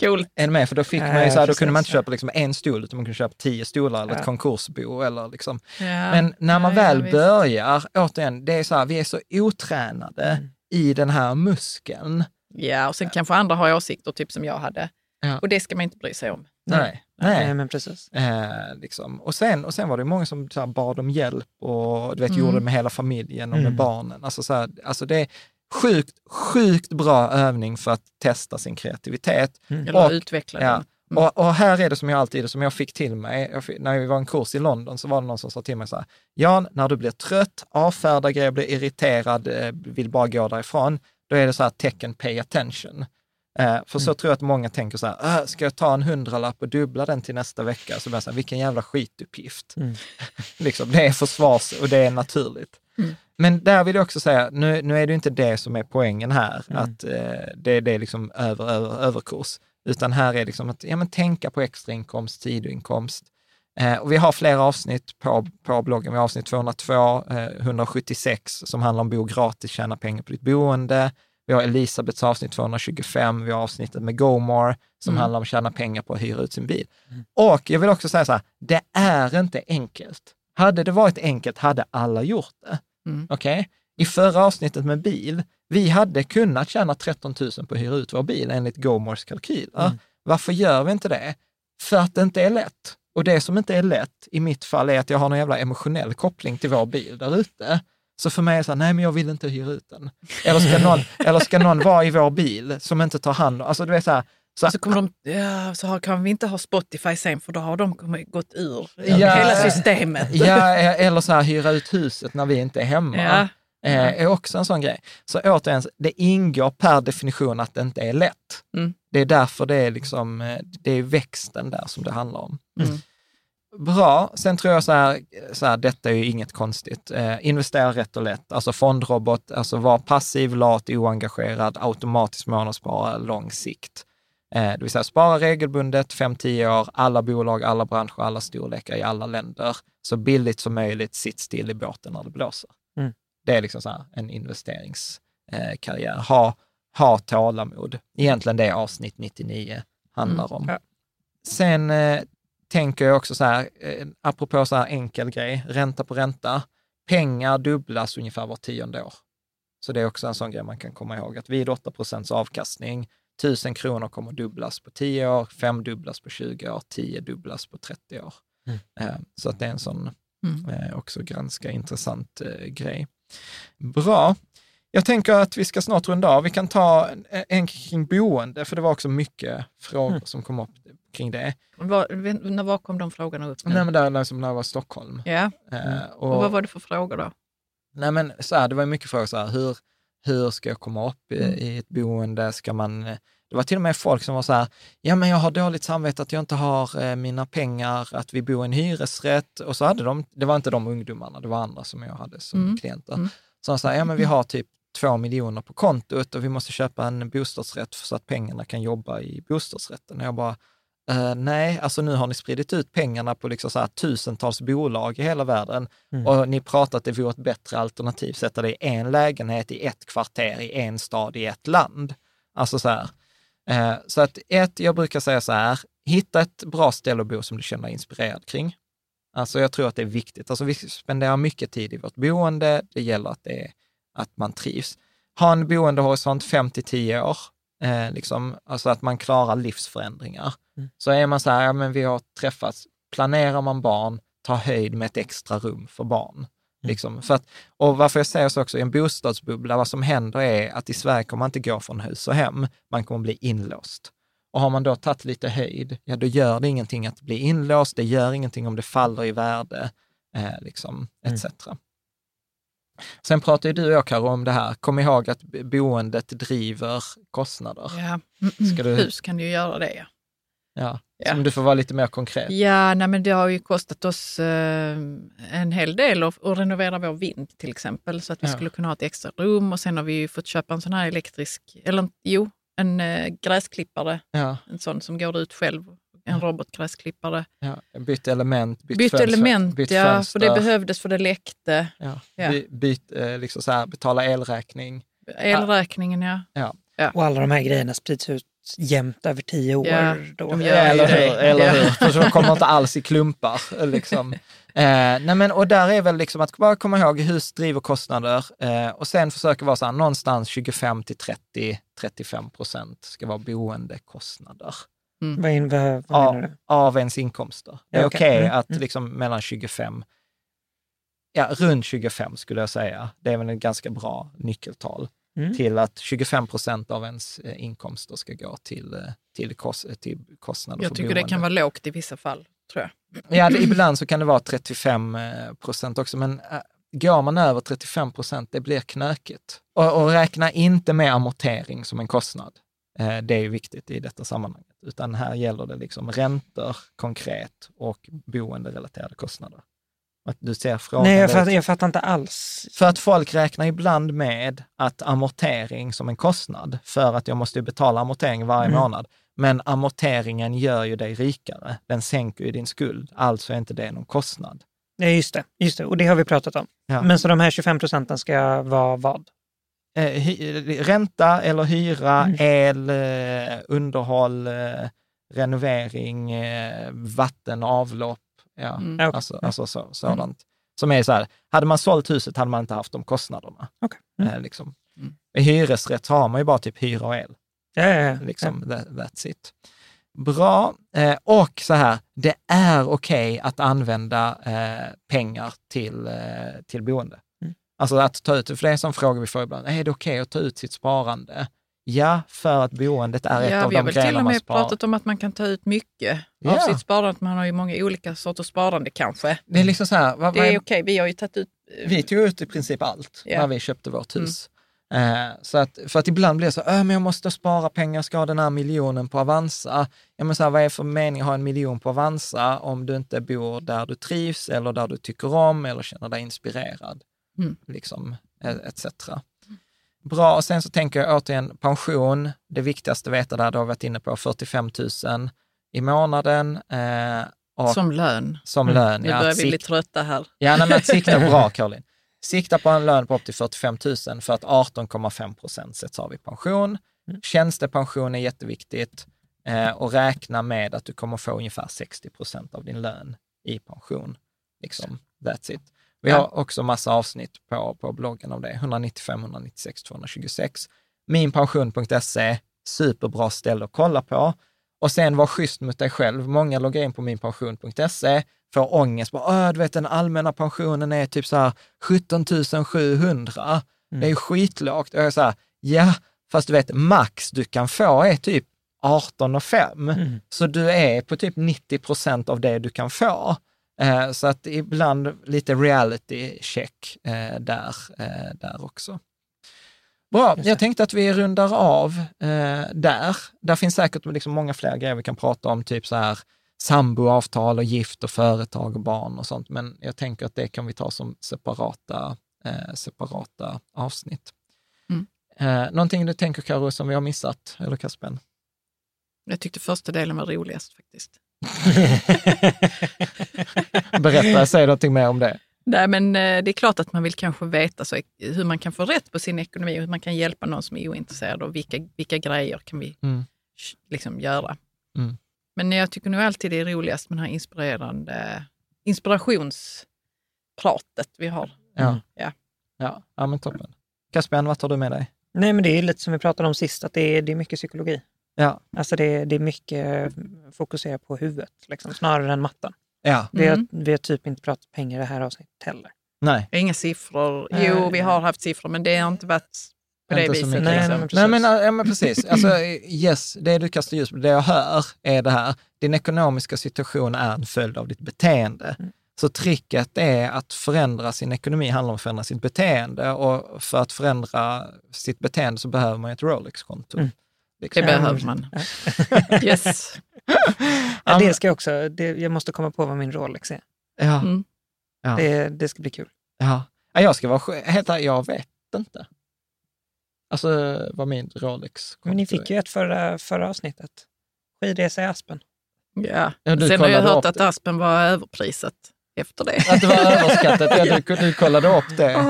Coolt. Är med? För då fick Ja, man ju så här, då kunde man inte köpa liksom en stol, utan man kunde köpa tio stolar eller ett Ja. konkursbo eller liksom. Ja. Men när man väl börjar, återigen, det är så här, vi är så otränade Mm. i den här muskeln. Ja, och sen kanske andra har åsikter, typ som jag hade. Ja. Och det ska man inte bry sig om. Nej. Nej, Nej. men precis. Eh, liksom. och, sen, och sen var det många som så här, bad om hjälp och du vet, Mm. gjorde det med hela familjen och med Mm. barnen. Alltså, så här, alltså det är sjukt, sjukt bra övning för att testa sin kreativitet. Eller Och- utveckla Ja. den. Mm. Och, och här är det som jag alltid, som jag fick till mig, fick, när vi var en kurs i London så var det någon som sa till mig så här, Jan, när du blir trött, avfärdar grejer, blir irriterad, eh, vill bara gå därifrån, då är det så här tecken pay attention. Eh, för så tror jag att många tänker så här, "Äh, ska jag ta en hundralapp och dubbla den till nästa vecka? Så blir jag så här, vilken jävla skituppgift. Mm. [LAUGHS] liksom, det är försvars och det är naturligt. Mm. Men där vill jag också säga, nu, nu är det inte det som är poängen här, Mm. att eh, det, det är liksom över, över, överkurs. Utan här är liksom att ja, men tänka på extrainkomst, sidoinkomst. Eh, och vi har flera avsnitt på, på bloggen. Vi har avsnitt 202, eh, 176 som handlar om bo gratis, tjäna pengar på ditt boende. Vi har Elisabeths avsnitt 225, vi har avsnittet med GoMore som Mm. handlar om att tjäna pengar på att hyra ut sin bil. Och jag vill också säga så här, det är inte enkelt. Hade det varit enkelt hade alla gjort det. Mm. Okej? I förra avsnittet med bil, vi hade kunnat tjäna 13 000 på att hyra ut vår bil enligt GoMores kalkyler. Mm. Varför gör vi inte det? För att det inte är lätt. Och det som inte är lätt i mitt fall är att jag har någon jävla emotionell koppling till vår bil där ute. Så för mig är det så här, nej men jag vill inte hyra ut den. Eller ska någon, eller ska någon vara i vår bil som inte tar hand om, alltså du vet så här, så, Så kommer de, ja, så har, kan vi inte ha Spotify sen för då har de gått ur Ja. hela systemet. ja, eller så här hyra ut huset när vi inte är hemma. Ja. eh, är också en sån grej. Så återigen, det ingår per definition att det inte är lätt. Mm. Det är därför det är liksom, eh, det är växten där som det handlar om. Mm. Bra. Sen tror jag så här, så här detta är ju inget konstigt. Eh, investera rätt och lätt. Alltså fondrobot, alltså var passiv, lat, oengagerad, automatiskt månadsspara, lång sikt. Eh, det vill säga spara regelbundet, 5-10 år, alla bolag, alla branscher, alla storlekar i alla länder. Så billigt som möjligt, sitt still i båten när det blåser. Mm. Det är liksom så här en investeringskarriär. Ha, ha tålamod. Egentligen det avsnitt 99 handlar Mm. om. Ja. Sen eh, tänker jag också så här, eh, apropå så här enkel grej, ränta på ränta. Pengar dubblas ungefär var tionde år. Så det är också en sån grej man kan komma ihåg, att vid 8 procents avkastning, 1000 kronor kommer dubblas på 10 år, 5 dubblas på 20 år, 10 dubblas på 30 år. Mm. Eh, Så att det är en sån, Mm. Eh, också ganska intressant grej. Bra. Jag tänker att vi ska snart runda av. Vi kan ta en, en kring boende, för det var också mycket frågor Mm. som kom upp kring det. Var, när var kom de frågorna upp? Nu? Nej, men där, liksom, när jag var i Stockholm. Ja. Eh, Och, vad var det för frågor då? Nej men så här, det var mycket frågor så här, hur, hur ska jag komma upp i, Mm. i ett boende? Ska man, eh, det var till och med folk som var så här, ja men jag har dåligt samvete att jag inte har eh, mina pengar, att vi bor i en hyresrätt. Och så hade de, det var inte de ungdomarna, det var andra som jag hade som Mm. klienter. Mm. Så de sa, ja men vi har typ två miljoner på kontot och vi måste köpa en bostadsrätt så att pengarna kan jobba i bostadsrätten. Och jag bara, eh, nej, alltså nu har ni spridit ut pengarna på liksom så tusentals bolag i hela världen Mm. och ni pratar att det vore ett bättre alternativ, sätta det i en lägenhet i ett kvarter, i en stad, i ett land. Alltså så här. Eh, så att ett, jag brukar säga så här, hitta ett bra ställe att bo som du känner dig inspirerad kring. Alltså jag tror att det är viktigt. Alltså vi spenderar mycket tid i vårt boende. Det gäller att, det är, att man trivs. Ha en boendehorisont 5 till 10 år, eh, liksom, alltså att man klarar livsförändringar. Mm. Så är man så här, ja men vi har träffats, planerar man barn, ta höjd med ett extra rum för barn. Liksom, för att, och varför jag säger så också, i en bostadsbubbla, vad som händer är att i Sverige kommer man inte gå från hus och hem, man kommer bli inlåst. Och har man då tagit lite höjd, ja då gör det ingenting att bli inlåst, det gör ingenting om det faller i värde, eh, liksom, etc. Sen pratar ju du och jag, Karo, om det här. Kom ihåg att boendet driver kostnader. Ja. Ska du- Hus kan ju göra det. Ja. Ja. Ja. Som du får vara lite mer konkret. Ja, nej, men det har ju kostat oss eh, en hel del att, att renovera vår vind till exempel, så att vi Ja. skulle kunna ha ett extra rum och sen har vi ju fått köpa en sån här elektrisk, eller jo, en eh, gräsklippare, Ja, en sån som går ut själv, en robotgräsklippare. ja. Bytt element, bytt, Bytt fönster, element, bytt ja, fönster. för det behövdes för det läckte. ja. Ja. By, byt, eh, liksom så här, betala elräkning. Elräkningen, ja. Och alla de här grejerna sprids ut jämnt över tio år. Ja, då. de Ja, eller hur? Eller Ja. hur? För de kommer inte alls i klumpar. Liksom. [LAUGHS] Eh, nej men, och där är väl liksom att bara komma ihåg hus driver kostnader eh, och sen försöka vara så här, någonstans 25 till 30, 35 procent ska vara boendekostnader Vad, in, vad, vad menar av, du? av ens inkomster. Det är Ja, okej okej. Mm, att mm. liksom mellan 25, ja runt 25 skulle jag säga. Det är väl ett ganska bra nyckeltal Mm. till att 25 procent av ens eh, inkomster ska gå till, eh, till, kost, till kostnader Jag för tycker boende. det kan vara lågt i vissa fall, tror jag. Ja, det, ibland så kan det vara 35 procent också, men äh, går man över 35 procent, det blir knökigt. Och, och räkna inte med amortering som en kostnad. Eh, det är ju viktigt i detta sammanhang. Utan här gäller det liksom räntor konkret och boenderelaterade kostnader. Att du ser frågan Nej, jag fattar, jag fattar inte alls. För att folk räknar ibland med att amortering som en kostnad, för att jag måste ju betala amortering varje Mm. månad. Men amorteringen gör ju dig rikare. Den sänker ju din skuld, alltså är inte det någon kostnad. Ja, just det. Just det. Och det har vi pratat om. Ja. Men så de här 25 procenten ska vara vad? Eh, ränta eller hyra, Mm. el, eh, underhåll, eh, renovering, eh, vatten, avlopp. Ja, Mm. Alltså, alltså så, sådant. Som är så här, hade man sålt huset hade man inte haft de kostnaderna. Okej. Mm. Eh, liksom. Mm. I hyresrätt har man ju bara typ hyra och el. Ja, ja, ja. Liksom, that, that's it. Bra. Eh, och så här, det är okej att använda eh, pengar till, eh, till boende. Mm. Alltså att ta ut, för det är en sån fråga vi får ibland, är det okej att ta ut sitt sparande? Ja, för att boendet är ett Ja, av vi har de väl till grejerna och man med sparar. pratat om att man kan ta ut mycket Ja. av sitt sparande. Man har ju många olika sorters sparande kanske. Det är liksom så här, vad, Det är är, okej, vi har ju tagit ut... eh, vi tog ut i princip allt Ja. när vi köpte vårt hus. Eh, så att, för att ibland blir det så, äh, men jag måste spara pengar, ska ha den här miljonen på Avanza. Ja, men så här, vad är det för mening att ha en miljon på Avanza om du inte bor där du trivs eller där du tycker om eller känner dig inspirerad? Mm. Liksom, e- etc. Bra, och sen så tänker jag återigen pension, det viktigaste att veta där, då har vi varit inne på 45 000 i månaden. Eh, och Som lön. som lön. Nu ja, börjar att vi bli trötta här. Ja, nej, men att sikta bra, [LAUGHS] Caroline. Sikta på en lön på upp till 45 000 för att 18,5 procent sätts av i pension. Tjänstepension är jätteviktigt eh, och räkna med att du kommer få ungefär 60 procent av din lön i pension. Liksom, that's it. Vi Ja. har också massa avsnitt på, på bloggen om det, 195, 196, 226. Minpension.se, superbra ställe att kolla på. Och sen var schysst mot dig själv. Många loggar in på minpension.se, får ångest. Bara, "Åh, du vet den allmänna pensionen är typ så här 17 700. Det är ju skitlågt. Och jag är så här, ja, fast du vet max du kan få är typ 18 och 5. Mm. Så du är på typ 90 procent av det du kan få. Eh, så att ibland lite reality check eh, där, eh, där också. Bra, jag tänkte att vi rundar av där. Där finns säkert liksom många fler grejer vi kan prata om, typ så här samboavtal och gift och företag och barn och sånt. Men jag tänker att det kan vi ta som separata, separata avsnitt. Mm. Eh, någonting du tänker Karo som vi har missat, eller Kaspen? Jag tyckte första delen var roligast faktiskt. [LAUGHS] Berätta, säg någonting mer om det. Nej, men eh, det är klart att man vill kanske veta så, hur man kan få rätt på sin ekonomi och hur man kan hjälpa någon som är ointresserad och vilka, vilka grejer kan vi Mm. liksom göra. Mm. Men jag tycker nog alltid det är roligast med den här inspirerande inspirationspratet vi har. Ja. Ja. Ja, ja men toppen. Kaspen, vad tar du med dig? Nej, men det är lite som vi pratade om sist, att det är, det är mycket psykologi. Ja. Alltså det, det är mycket fokusera på huvudet, liksom, snarare än mattan. Ja. Vi, har, Mm. vi har typ inte pratat pengar i det här avsnittet heller. Nej. Inga siffror. Nej, Jo, vi nej. har haft siffror, men det har inte varit på det Inte så viset. mycket. Nej, liksom. men Nej, men, ja, men precis. Alltså, yes, det du kastar ljus på, det jag hör är det här. Din ekonomiska situation är en följd av ditt beteende. Så tricket är att förändra sin ekonomi handlar om att förändra sitt beteende och för att förändra sitt beteende så behöver man ett Rolex-konto. Mm. Det behöver man. [LAUGHS] Yes. Ja, det ska jag också, det, jag måste komma på vad min Rolex är. Ja, Mm. ja, Det, det ska bli kul. ja. ja. Jag ska vara helt jag vet inte. Alltså vad min Rolex Men ni fick ju ett förra, förra avsnittet. Skidresa i Aspen. Ja. Ja, du Sen har jag hört att det. Aspen var överprisat efter det. Att det var överskattat, ja, du, du kollade upp det.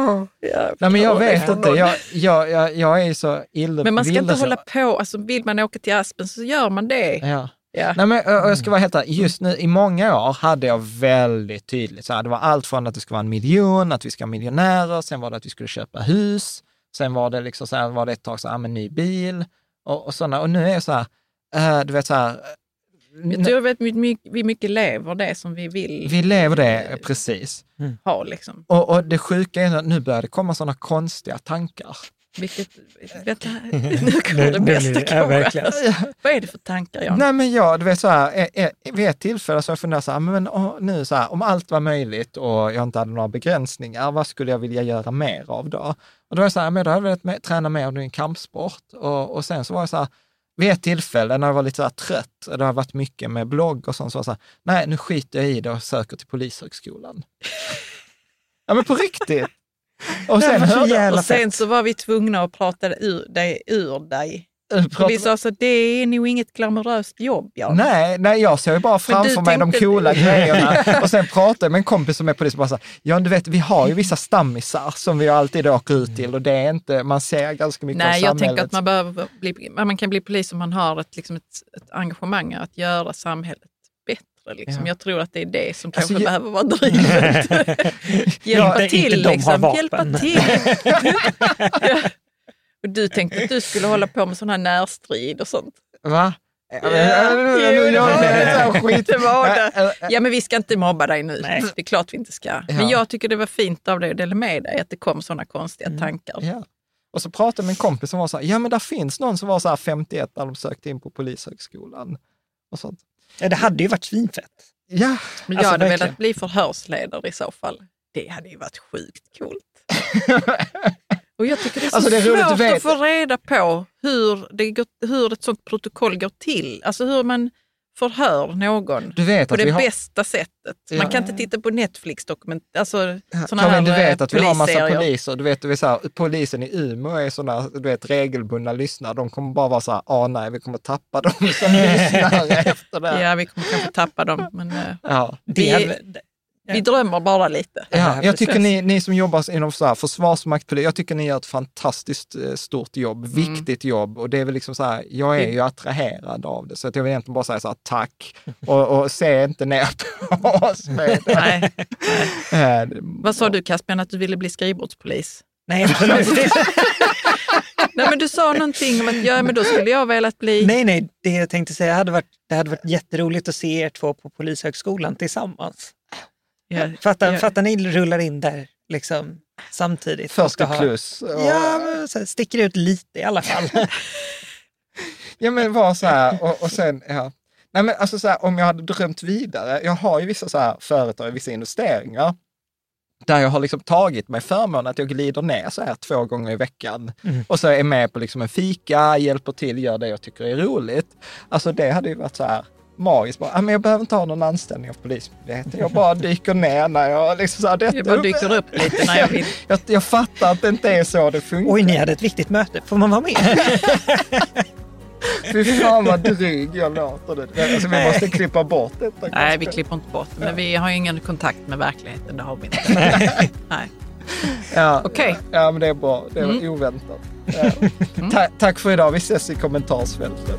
Nej, men jag vet inte. Jag, jag, jag, jag är så illa Men man ska inte hålla på, alltså vill man åka till Aspen så gör man det. Ja. Ja. Nej, men, och jag ska vara helt just nu i många år hade jag väldigt tydligt, så här, det var allt från att det skulle vara en miljon, att vi ska vara miljonärer, sen var det att vi skulle köpa hus, sen var det liksom så här, var det ett tag så här, men ny bil och, och sådana. Och nu är jag så här, eh, du vet så här, Jag tror vet, vi, mycket- vi mycket lever det som vi vill vi lever det precis. ha. Liksom. Och, och det sjuka är att nu börjar det komma sådana konstiga tankar. Vilket, vänta, [LAUGHS] nu kommer det bästa ja, kanske. Vad är det för tankar Jan? Nej men jag, du vet så här, eh, eh, vid ett tillfälle så jag funderat så här, men åh, nu så här, om allt var möjligt och jag inte hade några begränsningar, vad skulle jag vilja göra mer av då? Och då var jag så här, men då hade jag velat med, träna mer av en kampsport. Och, och sen så var jag så här, vid ett tillfälle när jag var lite så här trött, och det har varit mycket med blogg och sånt, så var jag så här, nej nu skiter jag i det och söker till Polishögskolan. [LAUGHS] ja men på riktigt. Och sen, var så hörde, jävla Och sen så var vi tvungna att prata ur dig. Ur dig. Och vi sa så det är nog inget glamoröst jobb Jan. Nej, nej, jag ser ju bara framför mig de coola grejerna. [LAUGHS] Och sen pratade jag med en kompis som är polis och bara så här, ja du vet, vi har ju vissa stammisar som vi alltid åker ut till och det är inte, man ser ganska mycket Nej, av jag samhället. tänker att man, behöver bli, man kan bli polis om man har ett, liksom ett, ett engagemang att göra samhället bättre. Liksom. Ja. Jag tror att det är det som Alltså, kanske jag- behöver vara drivet. [LAUGHS] Hjälpa Inte- till, inte de har liksom. vapen. Hjälpa till. [LAUGHS] Och du tänkte att du skulle hålla på med sån här närstrid och sånt. Va? Det var det. Ja, men vi ska inte mobba dig nu. Nej. Det är klart vi inte ska. Men jag tycker det var fint av dig att dela med dig, att det kom sådana konstiga tankar. Ja. Och så pratade jag med en kompis som var så här, ja men där finns någon som var så här 51 när de sökte in på Polishögskolan. Och sånt. Ja, det hade ju varit svinfett. Ja, Men jag Alltså, hade verkligen. velat bli förhörsledare i så fall. Det hade ju varit sjukt coolt. Och jag tycker det är så Alltså, det är svårt vet- att få reda på hur, det går, hur ett sånt protokoll går till. Alltså hur man förhör någon du vet på att det vi har... bästa sättet. Ja. Man kan inte titta på Netflix-dokument, alltså Karin, här du vet eh, att vi har massa poliser. Du vet, du vet så här, polisen i Umeå är sådana du vet, regelbundna lyssnare. De kommer bara vara så här, ah nej, vi kommer tappa dem [LAUGHS] som lyssnare [LAUGHS] efter det. Ja, vi kommer kanske tappa dem, men eh, Ja. Det vi drömmer bara lite. Ja, jag precis. tycker ni, ni som jobbar inom så här, försvarsmakt, jag tycker ni gör ett fantastiskt eh, stort jobb, Mm. viktigt jobb och det är väl liksom så här, jag är ju attraherad av det så att jag vill egentligen bara säga så här, tack och, och se inte ner på [LAUGHS] oss med det. Nej. Eh, Vad sa du Caspian, att du ville bli skrivbordspolis? nej. [LAUGHS] Nej, men du sa någonting om att ja, men då skulle jag velat bli... nej, nej, det jag tänkte säga hade varit, det hade varit jätteroligt att se er två på Polishögskolan tillsammans. Ja, Fattar, ja. fattar ni rullar in där liksom samtidigt? och ska 40 ha- plus. Och, Ja, men så här, sticker ut lite i alla fall. [LAUGHS] Ja men var så här och, och sen, ja. Nej men alltså så här, om jag hade drömt vidare, jag har ju vissa så här företag, vissa investeringar, där jag har liksom tagit mig förmånen att jag glider ner så här två gånger i veckan Mm. och så är med på liksom en fika, hjälper till, gör det jag tycker är roligt. Alltså det hade ju varit så här magiskt. Bara, "Ja, men jag behöver inte ha någon anställning av Polismyndigheten. Jag bara dyker ner när jag liksom så här, detta, Jag bara dyker upp lite när jag vill. [LAUGHS] jag, jag fattar att det inte är så det funkar. Oj, ni hade ett viktigt möte. Får man vara med? [LAUGHS] Fy fan vad dryg jag låter. Det. Alltså, vi måste klippa bort detta. Nej, vi klipper inte bort det. Men vi har ju ingen kontakt med verkligheten, det har vi inte. [LAUGHS] Nej. Ja, Okej. ja, men det är bra. Det var Mm. oväntat. Ja. Ta- tack för idag. Vi ses i kommentarsfältet.